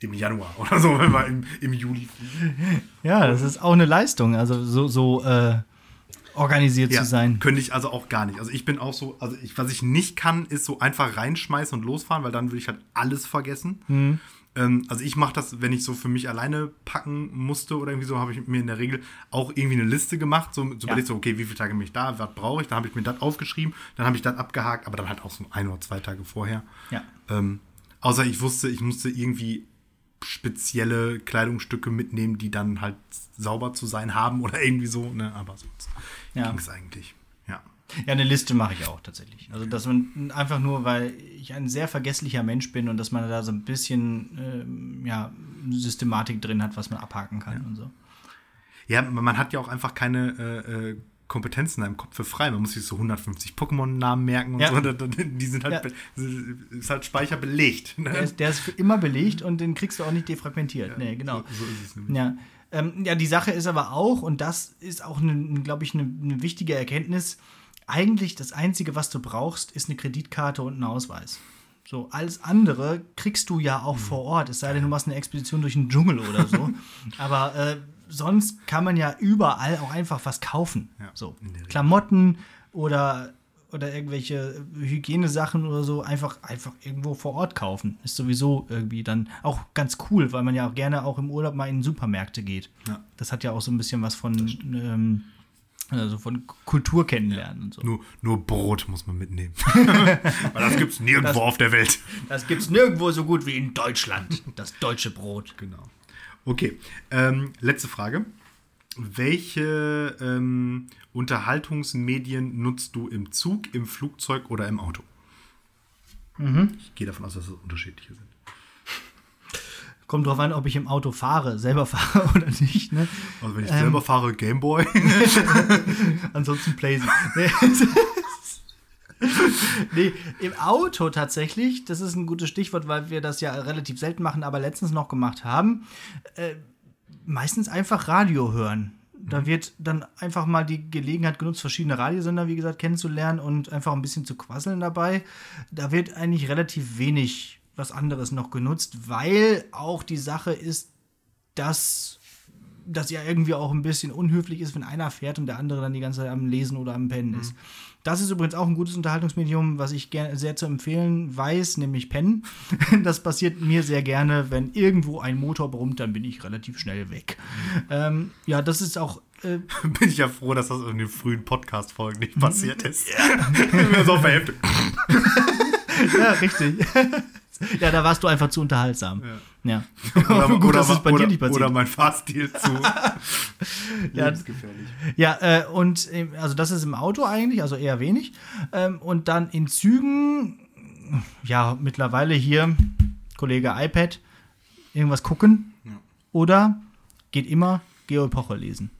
im Januar oder so, wenn wir im, im Juli fliegen. Ja, das ist auch eine Leistung, also so, so äh, organisiert ja, zu sein. Könnte ich also auch gar nicht. Also ich bin auch so, also ich, was ich nicht kann, ist so einfach reinschmeißen und losfahren, weil dann würde ich halt alles vergessen. Mhm. Ähm, also ich mache das, wenn ich so für mich alleine packen musste oder irgendwie so, habe ich mir in der Regel auch irgendwie eine Liste gemacht. So, so ja. überlegt so, okay, wie viele Tage bin ich da, was brauche ich? Dann habe ich mir das aufgeschrieben, dann habe ich das abgehakt, aber dann halt auch so ein oder zwei Tage vorher. Ja. Ähm, außer ich wusste, ich musste irgendwie spezielle Kleidungsstücke mitnehmen, die dann halt sauber zu sein haben oder irgendwie so, ne? Aber sonst ja. ging es eigentlich. Ja. Eine Liste mache ich auch tatsächlich. Also, dass man einfach nur, weil ich ein sehr vergesslicher Mensch bin und dass man da so ein bisschen ähm, ja, Systematik drin hat, was man abhaken kann ja. und so. Ja, man hat ja auch einfach keine äh, äh Kompetenzen in einem Kopf für frei. Man muss sich so 150 Pokémon-Namen merken und ja. so. Die sind halt, ja. ist halt Speicher belegt. Ne? Der, ist, der, ist, für immer belegt und den kriegst du auch nicht defragmentiert. Ja, nee, genau. So, so ist es nämlich. Ja. Ähm, ja, die Sache ist aber auch, und das ist auch, glaube ich, eine ne wichtige Erkenntnis, eigentlich das Einzige, was du brauchst, ist eine Kreditkarte und ein Ausweis. So, alles andere kriegst du ja auch mhm. vor Ort, es sei denn, du machst eine Expedition durch den Dschungel oder so. aber äh, sonst kann man ja überall auch einfach was kaufen. Ja, so Klamotten oder oder irgendwelche Hygienesachen oder so einfach, einfach irgendwo vor Ort kaufen. Ist sowieso irgendwie dann auch ganz cool, weil man ja auch gerne auch im Urlaub mal in Supermärkte geht. Ja. Das hat ja auch so ein bisschen was von, also von Kultur kennenlernen und so. Nur, nur Brot muss man mitnehmen. weil das gibt es nirgendwo das, auf der Welt. Das gibt es nirgendwo so gut wie in Deutschland. Das deutsche Brot. Genau. Okay, ähm, letzte Frage. Welche ähm, Unterhaltungsmedien nutzt du im Zug, im Flugzeug oder im Auto? Mhm. Ich gehe davon aus, dass es unterschiedliche sind. Kommt drauf an, ob ich im Auto fahre, selber fahre oder nicht. Ne? Also wenn ich ähm, selber fahre, Gameboy. Ansonsten Playsee. nee, im Auto tatsächlich, das ist ein gutes Stichwort, weil wir das ja relativ selten machen, aber letztens noch gemacht haben. Äh, meistens einfach Radio hören. Da mhm. wird dann einfach mal die Gelegenheit genutzt, verschiedene Radiosender, wie gesagt, kennenzulernen und einfach ein bisschen zu quasseln dabei. Da wird eigentlich relativ wenig was anderes noch genutzt, weil auch die Sache ist, dass das ja irgendwie auch ein bisschen unhöflich ist, wenn einer fährt und der andere dann die ganze Zeit am Lesen oder am Pennen ist. Das ist übrigens auch ein gutes Unterhaltungsmedium, was ich gerne sehr zu empfehlen weiß, nämlich Pennen. Das passiert mir sehr gerne, wenn irgendwo ein Motor brummt, dann bin ich relativ schnell weg. Ähm, ja, das ist auch äh, Bin ich ja froh, dass das in den frühen Podcast-Folgen nicht passiert ist. Ja. so ja, richtig. Ja, da warst du einfach zu unterhaltsam. Ja. Oder, Gut, oder, bei oder, dir nicht passiert. oder mein Fahrstil zu Ja. lebensgefährlich. Ja, äh, und ähm, also das ist im Auto eigentlich, also eher wenig. Ähm, und dann in Zügen, ja, mittlerweile hier, Kollege iPad, irgendwas gucken. Ja. Oder geht immer Geo Epoche lesen.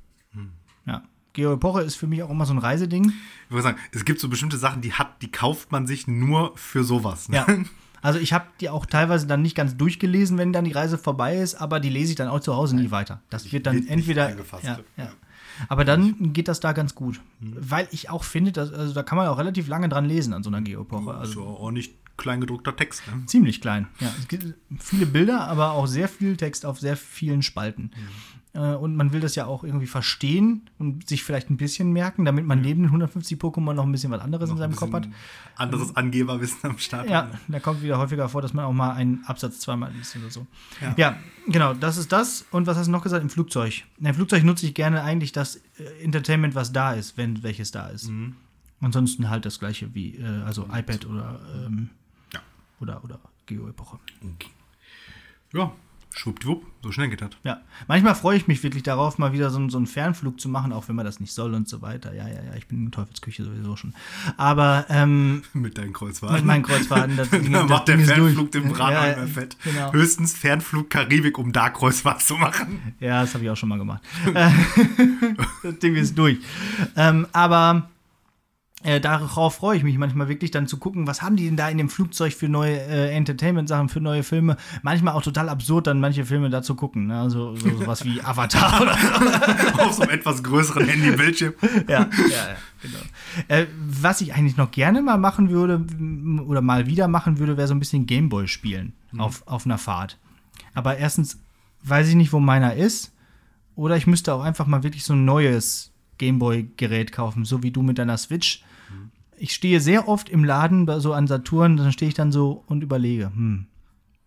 Ja. Geo Epoche ist für mich auch immer so ein Reiseding. Ich würde sagen, es gibt so bestimmte Sachen, die hat, die kauft man sich nur für sowas. Ne? Ja. Also ich habe die auch teilweise dann nicht ganz durchgelesen, wenn dann die Reise vorbei ist, aber die lese ich dann auch zu Hause nie weiter. Das wird dann entweder eingefasst. Ja, ja. Aber dann geht das da ganz gut, weil ich auch finde, dass, also da kann man auch relativ lange dran lesen an so einer Geopoche. Also auch nicht kleingedruckter Text. Ne? ziemlich klein. Ja, es gibt viele Bilder, aber auch sehr viel Text auf sehr vielen Spalten. Äh, Und man will das ja auch irgendwie verstehen und sich vielleicht ein bisschen merken, damit man neben den 150 Pokémon noch ein bisschen was anderes in seinem Kopf hat. Anderes Angeberwissen am Start. Ja, da kommt wieder häufiger vor, dass man auch mal einen Absatz zweimal liest oder so. Ja. Ja, genau, das ist das. Und was hast du noch gesagt? Im Flugzeug. Im Flugzeug nutze ich gerne eigentlich das äh, Entertainment, was da ist, wenn welches da ist. Mhm. Ansonsten halt das gleiche wie, äh, also iPad oder, ähm, Ja. oder, oder Geo-Epoche. Okay. Ja, schwuppdiwupp, so schnell geht das. Ja, manchmal freue ich mich wirklich darauf, mal wieder so, einen- so einen Fernflug zu machen, auch wenn man das nicht soll und so weiter. Ja, ja, ja, ich bin in Teufelsküche sowieso schon. Aber ähm, Mit deinen Kreuzfahrten. mit meinen Kreuzfahrten, das Ding, da das macht der Fernflug durch. dem Rad ja, mehr fett. Genau. Höchstens Fernflug Karibik, um da Kreuzfahrt zu machen. Ja, das habe ich auch schon mal gemacht. Das Ding ist durch. Ähm, aber äh, darauf freue ich mich manchmal wirklich dann zu gucken, was haben die denn da in dem Flugzeug für neue äh, Entertainment-Sachen, für neue Filme. Manchmal auch total absurd, dann manche Filme da zu gucken. Ne? Also so, sowas wie Avatar oder Auf so einem etwas größeren Handybildschirm. ja, ja, ja, genau. Äh, was ich eigentlich noch gerne mal machen würde oder mal wieder machen würde, wäre so ein bisschen Gameboy spielen auf, auf einer Fahrt. Aber erstens weiß ich nicht, wo meiner ist. Oder ich müsste auch einfach mal wirklich so ein neues Gameboy-Gerät kaufen, so wie du mit deiner Switch. Ich stehe sehr oft im Laden, so an Saturn, dann stehe ich dann so und überlege, hm.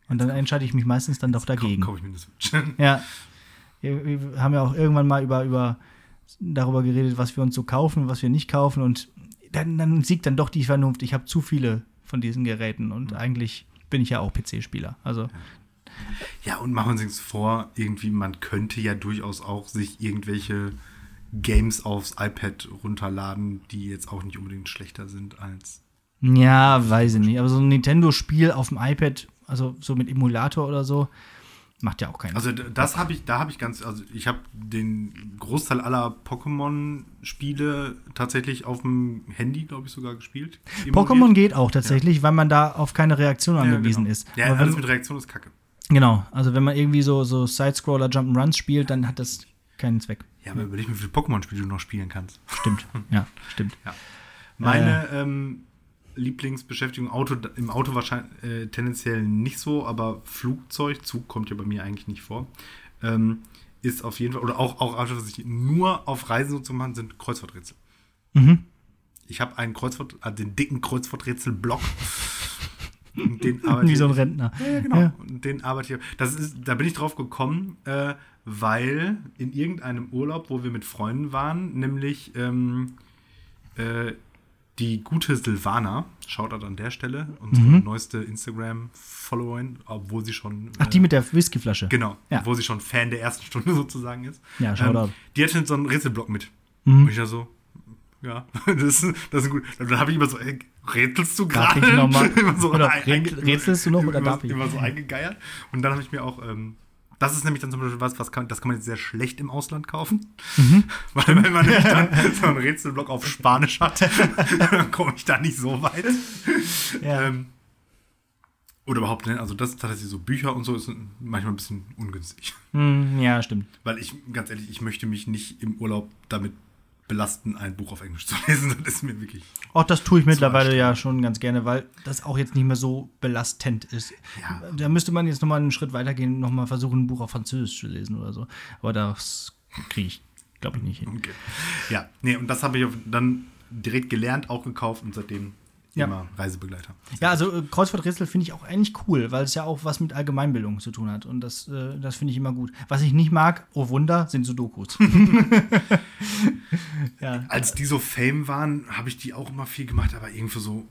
Und dann entscheide ich mich meistens dann doch dagegen. Komm ich mir Switch. Ja. Wir, wir haben ja auch irgendwann mal über, über darüber geredet, was wir uns so kaufen, was wir nicht kaufen. Und dann, dann siegt dann doch die Vernunft. Ich habe zu viele von diesen Geräten und eigentlich bin ich ja auch PC-Spieler. Also, Ja, und machen uns nichts vor, irgendwie, man könnte ja durchaus auch sich irgendwelche Games aufs iPad runterladen, die jetzt auch nicht unbedingt schlechter sind als. ja, weiß ich nicht. Aber so ein Nintendo-Spiel auf dem iPad, also so mit Emulator oder so, macht ja auch keinen Also d- das habe ich, da habe ich ganz, also ich habe den Großteil aller Pokémon-Spiele tatsächlich auf dem Handy, glaube ich, sogar gespielt. Pokémon geht auch tatsächlich, weil man da auf keine Reaktion Ja, angewiesen genau. ist. Ja, Aber wenn, alles mit Reaktion ist kacke. genau, also wenn man irgendwie so, so Sidescroller, Jump'n'Runs spielt, dann hat das keinen Zweck. Ja, aber überleg mal, wie viele Pokémon-Spiele du noch spielen kannst. Stimmt, ja, stimmt. Meine ähm, Lieblingsbeschäftigung Auto, im Auto wahrscheinlich äh, tendenziell nicht so, aber Flugzeug, Zug kommt ja bei mir eigentlich nicht vor, ähm, ist auf jeden Fall, oder auch, auch was ich nur auf Reisen so zu machen, sind Kreuzworträtsel. Mhm. Ich habe einen Kreuzwort, äh, den dicken Kreuzworträtsel-Block. Den Wie so ein Rentner. ja, genau. Ja. Und den arbeite ich. Das ist, da bin ich drauf gekommen, äh, weil in irgendeinem Urlaub, wo wir mit Freunden waren, nämlich ähm, äh, die gute Silvana, Shoutout an der Stelle, unsere neueste Instagram-Followerin, obwohl sie schon. Mhm. Ach, äh, die mit der Whiskyflasche. Genau, Ja. obwohl sie schon Fan der ersten Stunde sozusagen ist. Ja, Shoutout. Ähm, die hatte so einen Rätselblock mit. Mhm. Und ich da so, ja, das, ist- das ist gut. Dann habe ich immer so, ey, rätselst du gerade? so Oder ein- rät- rätselst du noch oder immer, darf ich? Immer so eingegeiert. Und dann habe ich mir auch, ähm, das ist nämlich dann zum Beispiel was, was kann, das kann man jetzt sehr schlecht im Ausland kaufen. Mhm. Weil wenn man nämlich dann so einen Rätselblock auf Spanisch hat, dann komme ich da nicht so weit. Ja. Ähm, oder überhaupt, ne, also das tatsächlich so Bücher und so ist manchmal ein bisschen ungünstig. Hm, ja, stimmt. Weil ich, ganz ehrlich, ich möchte mich nicht im Urlaub damit belasten, ein Buch auf Englisch zu lesen. Das ist mir wirklich. Auch das tue ich mittlerweile ja schon ganz gerne, weil das auch jetzt nicht mehr so belastend ist. Ja. Da müsste man jetzt nochmal einen Schritt weitergehen und nochmal versuchen, ein Buch auf Französisch zu lesen oder so. Aber das kriege ich, glaube ich, nicht hin. Okay. Ja, nee, und das habe ich dann direkt gelernt, auch gekauft und seitdem Ja. immer Reisebegleiter. Ja, also äh, Kreuzworträtsel finde ich auch eigentlich cool, weil es ja auch was mit Allgemeinbildung zu tun hat. Und das, äh, das finde ich immer gut. Was ich nicht mag, oh Wunder, sind Sudokus. ja. Als die so Fame waren, habe ich die auch immer viel gemacht, aber irgendwie so.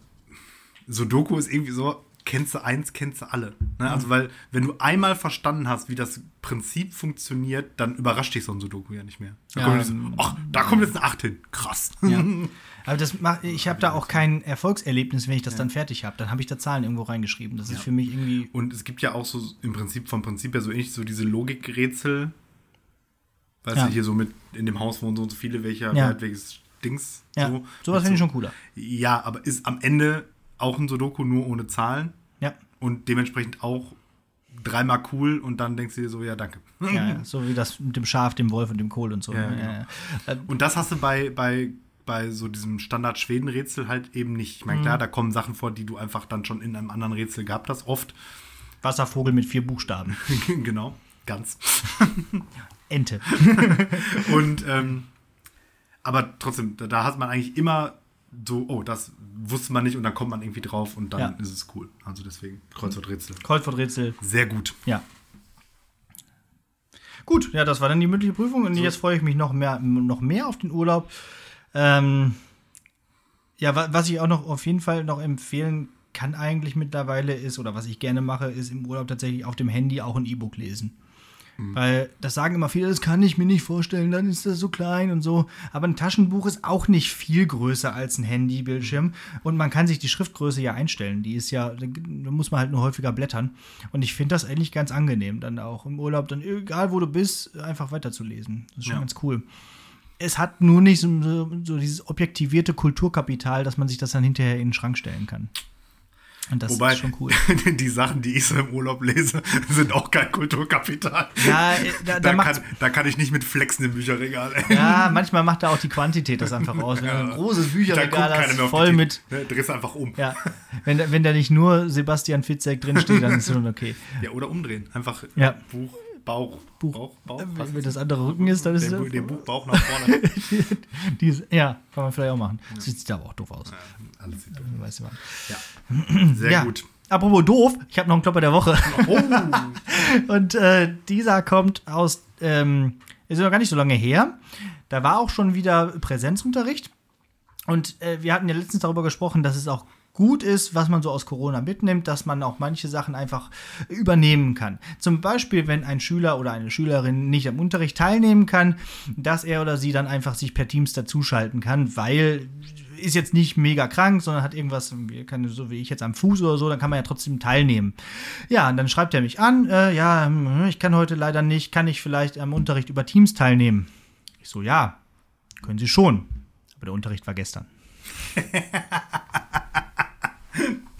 Sudoku ist irgendwie so, kennst du eins, kennst du alle. Ne? Also, weil, wenn du einmal verstanden hast, wie das Prinzip funktioniert, dann überrascht dich so ein Sudoku ja nicht mehr. Da Ja, kommt jetzt, ähm, ach, da kommt jetzt eine 8 hin. Krass. ja. Aber das mach, ich habe da auch kein Erfolgserlebnis, wenn ich das dann fertig habe. Dann habe ich da Zahlen irgendwo reingeschrieben. Das ist für mich irgendwie. Und es gibt ja auch so im Prinzip vom Prinzip her so ähnlich so diese Logikrätsel. Weißt Ja. du, hier so mit in dem Haus wohnen so und so viele, welcher Ja. welches Dings. Ja, so. sowas finde ich so- schon cooler. Ja, aber ist am Ende auch ein Sudoku nur ohne Zahlen Ja. und dementsprechend auch dreimal cool und dann denkst du dir so, ja, danke. Ja, so wie das mit dem Schaf, dem Wolf und dem Kohl und so. Ja, ne? genau. ja. Äh, Und das hast du bei, bei, bei so diesem Standard-Schweden-Rätsel halt eben nicht. Ich meine, Mhm. klar, da kommen Sachen vor, die du einfach dann schon in einem anderen Rätsel gehabt hast. Oft, Wasservogel mit vier Buchstaben. genau, ganz. Ente. Und ähm, aber trotzdem, da, da hat man eigentlich immer so, oh, das wusste man nicht und dann kommt man irgendwie drauf und dann Ja. ist es cool. Also deswegen Kreuzworträtsel. Kreuzworträtsel. Sehr gut. Ja. Gut, ja, das war dann die mündliche Prüfung und jetzt freue ich mich noch mehr, noch mehr auf den Urlaub. Ähm, ja, wa was ich auch noch auf jeden Fall noch empfehlen kann eigentlich mittlerweile ist, oder was ich gerne mache, ist im Urlaub tatsächlich auf dem Handy auch ein E-Book lesen. Weil das sagen immer viele, das kann ich mir nicht vorstellen, dann ist das so klein und so. Aber ein Taschenbuch ist auch nicht viel größer als ein Handybildschirm. Und man kann sich die Schriftgröße ja einstellen. Die ist ja, da muss man halt nur häufiger blättern. Und ich finde das eigentlich ganz angenehm, dann auch im Urlaub, dann egal wo du bist, einfach weiterzulesen. Das ist schon Ja. ganz cool. Es hat nur nicht so, so dieses objektivierte Kulturkapital, dass man sich das dann hinterher in den Schrank stellen kann. Und das Wobei, ist schon cool. die Sachen, die ich so im Urlaub lese, sind auch kein Kulturkapital. Ja, äh, da, da, Da, kann, da kann ich nicht mit flexen im Bücherregal. ey. Ja, manchmal macht da auch die Quantität das einfach aus. Wenn du ein großes Bücherregal hast, voll mit. Ne, drehst einfach um. Ja, wenn, da- wenn da nicht nur Sebastian Fitzek drinsteht, dann ist es schon okay. Ja, oder umdrehen. Einfach Ja. Buch, Bauch, Buch. Bauch, Bauch. Wenn, wenn das andere Rücken ist, dann ist den, den Buchbauch nach vorne. die ist, ja, kann man vielleicht auch machen. Das sieht aber auch doof aus. Alles sieht Weißt du was. Ja. Sehr ja. gut. Apropos doof, ich habe noch einen Klopper der Woche. Oh, Und äh, dieser kommt aus, ähm, ist noch gar nicht so lange her. Da war auch schon wieder Präsenzunterricht. Und äh, wir hatten ja letztens darüber gesprochen, dass es auch gut ist, was man so aus Corona mitnimmt, dass man auch manche Sachen einfach übernehmen kann. Zum Beispiel, wenn ein Schüler oder eine Schülerin nicht am Unterricht teilnehmen kann, dass er oder sie dann einfach sich per Teams dazuschalten kann, weil ist jetzt nicht mega krank, sondern hat irgendwas, so wie ich jetzt am Fuß oder so, dann kann man ja trotzdem teilnehmen. Ja, und dann schreibt er mich an, äh, ja, hm, ich kann heute leider nicht, kann ich vielleicht am Unterricht über Teams teilnehmen? Ich so, ja, können Sie schon. Aber der Unterricht war gestern.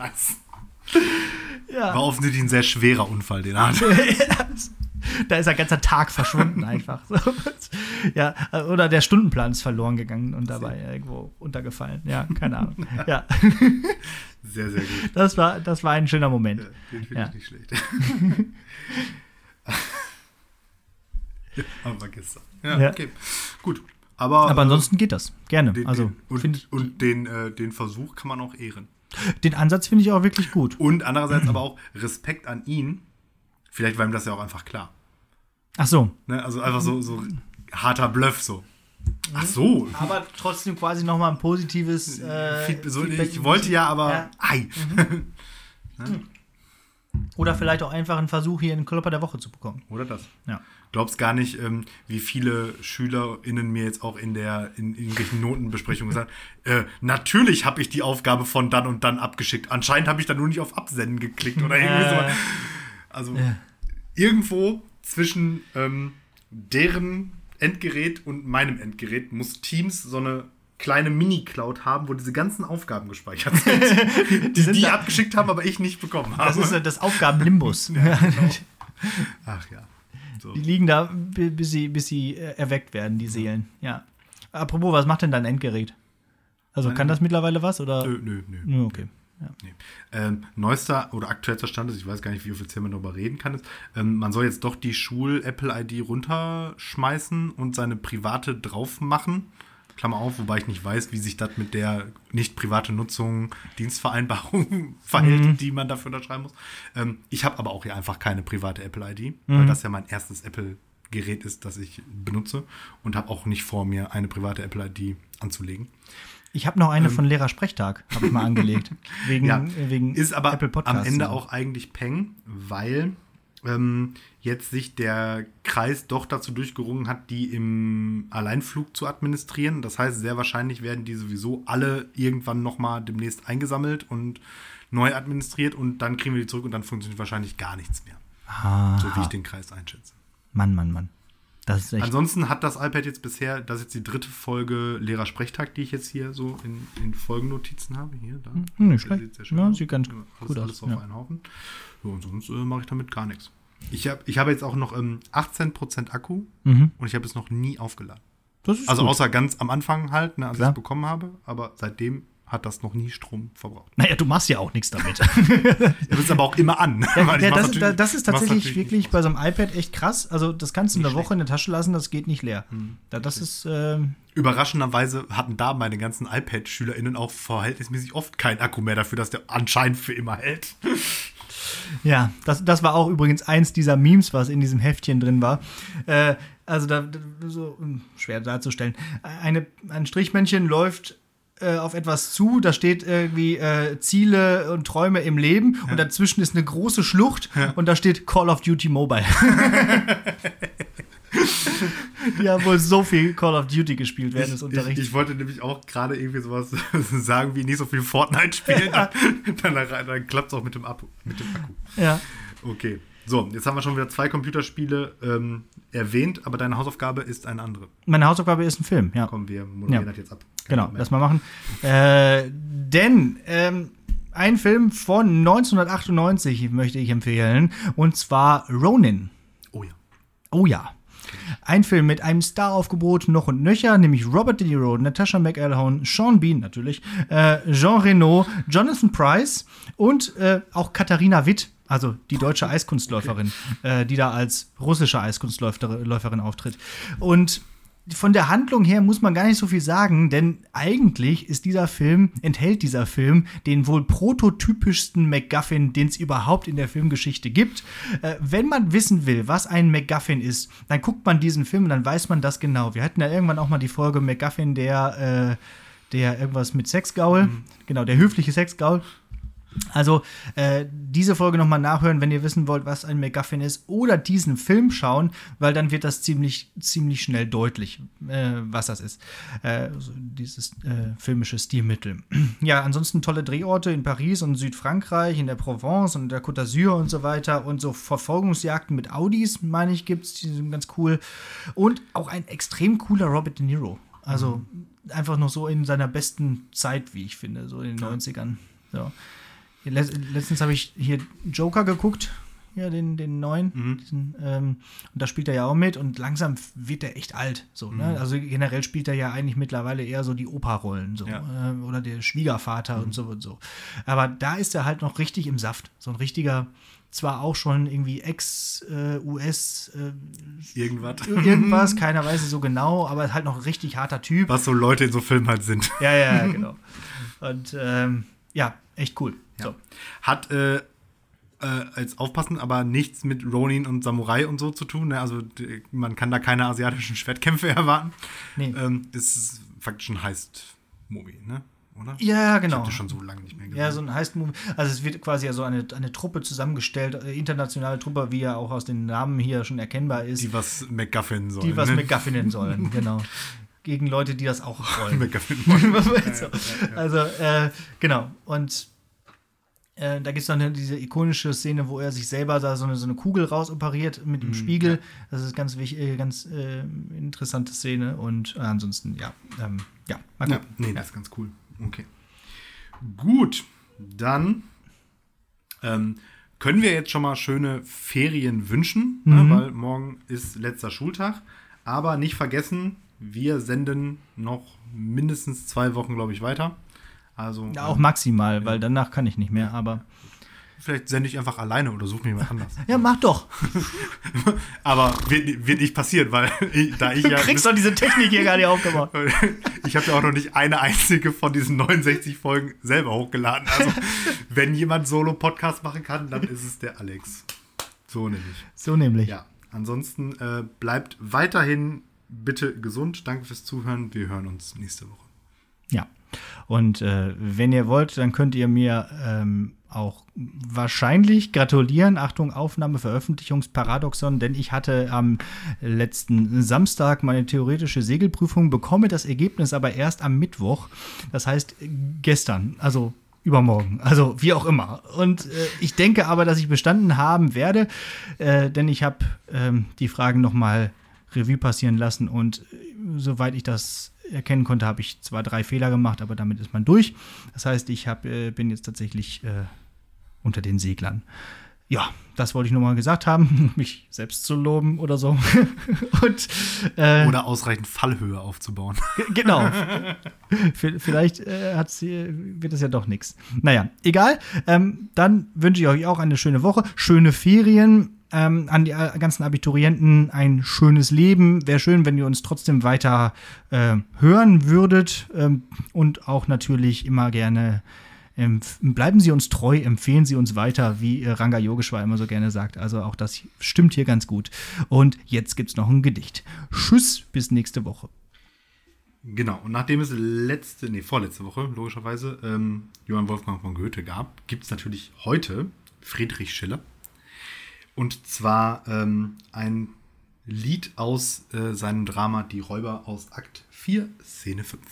nice. Ja. War offensichtlich ein sehr schwerer Unfall, den er hatte. da ist ein ganzer Tag verschwunden einfach. Ja, oder der Stundenplan ist verloren gegangen und dabei irgendwo untergefallen. Ja, keine Ahnung. Ja, Sehr, sehr gut. das war, das war ein schöner Moment. Ja, den finde Ja. ich nicht schlecht. Aber gestern. Ja, Ja. okay. Gut. Aber, Aber ansonsten geht das. Gerne. den, Also, den, und, und den, äh, den Versuch kann man auch ehren. Den Ansatz finde ich auch wirklich gut. Und andererseits aber auch Respekt an ihn. Vielleicht war ihm das ja auch einfach klar. Ach so. Ne? Also einfach so, so harter Bluff so. Ach so. Aber trotzdem quasi nochmal ein positives äh, Feedback. ich wollte ja, aber. Ja. Ei. Oder vielleicht auch einfach einen Versuch, hier einen Klopper der Woche zu bekommen. Oder das. Ja. Glaubst gar nicht, ähm, wie viele SchülerInnen mir jetzt auch in der in, in irgendwelchen Notenbesprechungen gesagt äh, natürlich habe ich die Aufgabe von dann und dann abgeschickt. Anscheinend habe ich da nur nicht auf Absenden geklickt oder irgendwie Äh. so. Also irgendwo zwischen ähm, deren Endgerät und meinem Endgerät muss Teams so eine kleine Mini-Cloud haben, wo diese ganzen Aufgaben gespeichert sind, die sind die abgeschickt haben, aber ich nicht bekommen habe. Das ist das Aufgabenlimbus. Ach ja. So. Die liegen da, bi- bis sie, bis sie äh, erweckt werden, die Seelen. Ja. Apropos, was macht denn dein Endgerät? Also kann das mittlerweile was oder? Nö, nö, nö. Nö, okay. Ja. Nee. Ähm, neuester oder aktuellster Stand ist, ich weiß gar nicht, wie offiziell man darüber reden kann, ist, ähm, man soll jetzt doch die Schul-Apple-ID runterschmeißen und seine private drauf machen. Klammer auf, wobei ich nicht weiß, wie sich das mit der nicht private Nutzung Dienstvereinbarung verhält, Mhm. die man dafür unterschreiben muss. Ähm, ich habe aber auch hier einfach keine private Apple-ID, Mhm. weil das ja mein erstes Apple-Gerät ist, das ich benutze und habe auch nicht vor, mir eine private Apple-ID anzulegen. Ich habe noch eine von Lehrersprechtag, habe ich mal angelegt. Wegen, Ähm. Ja, äh, wegen ist aber Apple Podcasts. am Ende auch eigentlich Peng, weil ähm, jetzt sich der Kreis doch dazu durchgerungen hat, die im Alleinflug zu administrieren. Das heißt, sehr wahrscheinlich werden die sowieso alle irgendwann noch mal demnächst eingesammelt und neu administriert und dann kriegen wir die zurück und dann funktioniert wahrscheinlich gar nichts mehr. Ah, So wie ich den Kreis einschätze. Mann, Mann, Mann. Ansonsten hat das iPad jetzt bisher, das ist jetzt die dritte Folge Lehrersprechtag, die ich jetzt hier so in, in Folgennotizen habe. Hier, da. Hm, nicht schlecht. Sieht Ja, sieht ganz alles, gut aus, Alles auf ja. einen Haufen. So, und sonst äh, mache ich damit gar nichts. Ich habe ich hab jetzt auch noch ähm, 18% Akku Mhm. und ich habe es noch nie aufgeladen. Das ist Also gut. außer ganz am Anfang halt, ne, als ich es bekommen habe, aber seitdem hat das noch nie Strom verbraucht. Naja, du machst ja auch nichts damit. Das ist aber auch immer an. ja, mach's das, das ist tatsächlich wirklich bei so einem iPad echt krass. Also, das kannst du in der Woche in der Tasche lassen, das geht nicht leer. Hm, Da, das ist. ähm, Überraschenderweise hatten da meine ganzen iPad-SchülerInnen auch verhältnismäßig oft keinen Akku mehr dafür, dass der anscheinend für immer hält. Ja, das, das war auch übrigens eins dieser Memes, was in diesem Heftchen drin war. Äh, also da, so schwer darzustellen. Eine, ein Strichmännchen läuft äh, auf etwas zu, da steht irgendwie äh, Ziele und Träume im Leben und dazwischen ist eine große Schlucht und da steht Call of Duty Mobile. Die haben wohl so viel Call of Duty gespielt während des Ich, ich, Unterrichts. ich wollte nämlich auch gerade irgendwie sowas sagen wie nicht so viel Fortnite spielen. dann, dann, dann klappt es auch mit dem, Akku, mit dem Akku. ja. Okay. So, jetzt haben wir schon wieder zwei Computerspiele ähm, erwähnt, aber deine Hausaufgabe ist eine andere. Meine Hausaufgabe ist ein Film, ja. Komm, wir moderieren Ja. das jetzt ab. Kein Genau, lass mal machen. Äh, denn ähm, ein Film von 1998 möchte ich empfehlen, und zwar Ronin. Oh ja. Oh ja. Ein Film mit einem Staraufgebot noch und nöcher, nämlich Robert De Niro, Natasha McElhone, Sean Bean natürlich, äh, Jean Reno, Jonathan Price und äh, auch Katharina Witt, also die deutsche Eiskunstläuferin, äh, die da als russische Eiskunstläuferin Läuferin auftritt. Und von der Handlung her muss man gar nicht so viel sagen, denn eigentlich ist dieser Film, enthält dieser Film den wohl prototypischsten MacGuffin, den es überhaupt in der Filmgeschichte gibt. Äh, wenn man wissen will, was ein MacGuffin ist, dann guckt man diesen Film und dann weiß man das genau. Wir hatten ja irgendwann auch mal die Folge MacGuffin, der, äh, der irgendwas mit Sexgaul, genau, der höfliche Sexgaul. Also äh, diese Folge nochmal nachhören, wenn ihr wissen wollt, was ein MacGuffin ist, oder diesen Film schauen, weil dann wird das ziemlich, ziemlich schnell deutlich, äh, was das ist. Äh, so dieses äh, filmische Stilmittel. ja, ansonsten tolle Drehorte in Paris und Südfrankreich, in der Provence und der Côte d'Azur und so weiter. Und so Verfolgungsjagden mit Audis, meine ich, gibt es, die sind ganz cool. Und auch ein extrem cooler Robert De Niro. Also einfach noch so in seiner besten Zeit, wie ich finde, so in den 90ern. So. Let- Letztens habe ich hier Joker geguckt, ja, den, den neuen. Diesen, ähm, und da spielt er ja auch mit und langsam wird er echt alt. So, ne? Also generell spielt er ja eigentlich mittlerweile eher so die Opa-Rollen so, Ja. ähm, oder der Schwiegervater und so und so. Aber da ist er halt noch richtig im Saft. So ein richtiger, zwar auch schon irgendwie Ex-US äh, Irgendwas. irgendwas, keiner weiß es so genau, aber halt noch ein richtig harter Typ. Was so Leute in so Filmen halt sind. Ja, ja, ja, genau. Und ähm, ja, echt cool. So. Hat äh, äh, als aufpassen, aber nichts mit Ronin und Samurai und so zu tun. Ne? Also d- man kann da keine asiatischen Schwertkämpfe erwarten. Nee. Ähm, ist faktisch ein Heist-Movie, ne? Oder? Ja, Ich genau. habe das schon so lange nicht mehr gesehen. Ja, so ein heist Movie. Also es wird quasi ja so eine, eine Truppe zusammengestellt, äh, internationale Truppe, wie ja auch aus den Namen hier schon erkennbar ist, die die, was McGuffin sollen. was ne? McGuffinnen sollen, genau. Gegen Leute, die das auch wollen. McGuffin. so. Also, äh, genau. Und äh, da gibt es dann diese ikonische Szene, wo er sich selber da so eine, so eine Kugel rausoperiert mit dem Mhm, Spiegel. Das ist ganz wichtig, äh, ganz äh, interessante Szene. Und ansonsten, ja, ähm, ja, mal Ja, nee, das ist ganz cool. Okay. Gut, dann ähm, können wir jetzt schon mal schöne Ferien wünschen, Mhm. ne, weil morgen ist letzter Schultag. Aber nicht vergessen, wir senden noch mindestens zwei Wochen, glaube ich, weiter. Also, ja, auch maximal, weil danach kann ich nicht mehr, aber. Vielleicht sende ich einfach alleine oder suche mir jemand anders. ja, mach doch. Aber wird, wird nicht passieren, weil ich, da ich du ja. kriegst doch diese Technik hier gar nicht aufgebaut. ich habe ja auch noch nicht eine einzige von diesen 69 Folgen selber hochgeladen. Also, wenn jemand Solo-Podcast machen kann, dann ist es der Alex. So nämlich. So nämlich. Ja. Ansonsten äh, bleibt weiterhin bitte gesund. Danke fürs Zuhören. Wir hören uns nächste Woche. Ja. Und äh, wenn ihr wollt, dann könnt ihr mir ähm, auch wahrscheinlich gratulieren. Achtung, Aufnahme, Veröffentlichungsparadoxon, denn ich hatte am letzten Samstag meine theoretische Segelprüfung, bekomme das Ergebnis aber erst am Mittwoch. Das heißt gestern, also übermorgen, also wie auch immer. Und äh, ich denke aber, dass ich bestanden haben werde, äh, denn ich habe ähm, die Fragen noch mal Revue passieren lassen und äh, soweit ich das erkennen konnte, habe ich zwar drei Fehler gemacht, aber damit ist man durch. Das heißt, ich hab, äh, bin jetzt tatsächlich äh, unter den Seglern. Ja, das wollte ich nur mal gesagt haben, mich selbst zu loben oder so. Und, äh, oder ausreichend Fallhöhe aufzubauen. Genau. Vielleicht äh, wird das ja doch nichts. Naja, egal. Ähm, dann wünsche ich euch auch eine schöne Woche, schöne Ferien ähm, an die äh, ganzen Abiturienten ein schönes Leben. Wäre schön, wenn ihr uns trotzdem weiter äh, hören würdet ähm, und auch natürlich immer gerne ähm, bleiben Sie uns treu, empfehlen Sie uns weiter, wie äh, Ranga Yogeshwar immer so gerne sagt. Also auch das stimmt hier ganz gut. Und jetzt gibt es noch ein Gedicht. Tschüss, bis nächste Woche. Genau, und nachdem es letzte, nee, vorletzte Woche, logischerweise, ähm, Johann Wolfgang von Goethe gab, gibt es natürlich heute Friedrich Schiller. Und zwar ähm, ein Lied aus äh, seinem Drama Die Räuber aus Akt 4, Szene 5.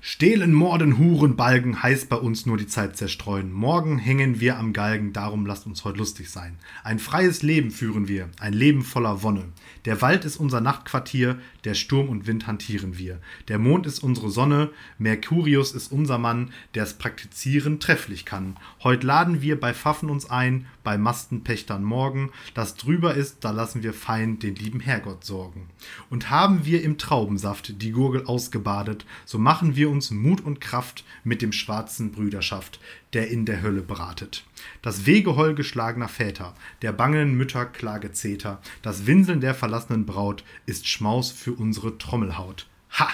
Stehlen, Morden, Huren, Balgen, heißt bei uns nur die Zeit zerstreuen. Morgen hängen wir am Galgen, darum lasst uns heute lustig sein. Ein freies Leben führen wir, ein Leben voller Wonne. Der Wald ist unser Nachtquartier, der Sturm und Wind hantieren wir. Der Mond ist unsere Sonne, Mercurius ist unser Mann, der's praktizieren trefflich kann. Heut laden wir bei Pfaffen uns ein, bei Mastenpächtern morgen. Das drüber ist, da lassen wir fein den lieben Herrgott sorgen. Und haben wir im Traubensaft die Gurgel ausgebadet, so machen wir uns Mut und Kraft mit dem schwarzen Brüderschaft, der in der Hölle bratet. Das Wegeheul geschlagener Väter, der bangen Mütter Klagezeter, das Winseln der verlassenen Braut ist Schmaus für unsere Trommelhaut. Ha!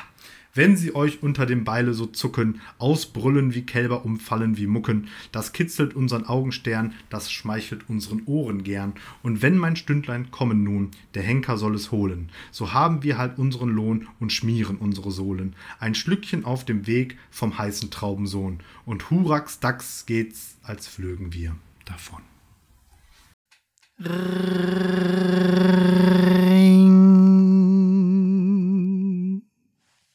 Wenn sie euch unter dem Beile so zucken, ausbrüllen wie Kälber, umfallen wie Mucken, das kitzelt unseren Augenstern, das schmeichelt unseren Ohren gern. Und wenn mein Stündlein kommen nun, der Henker soll es holen, so haben wir halt unseren Lohn und schmieren unsere Sohlen. Ein Schlückchen auf dem Weg vom heißen Traubensohn. Und Hurax Dax geht's, als flögen wir davon.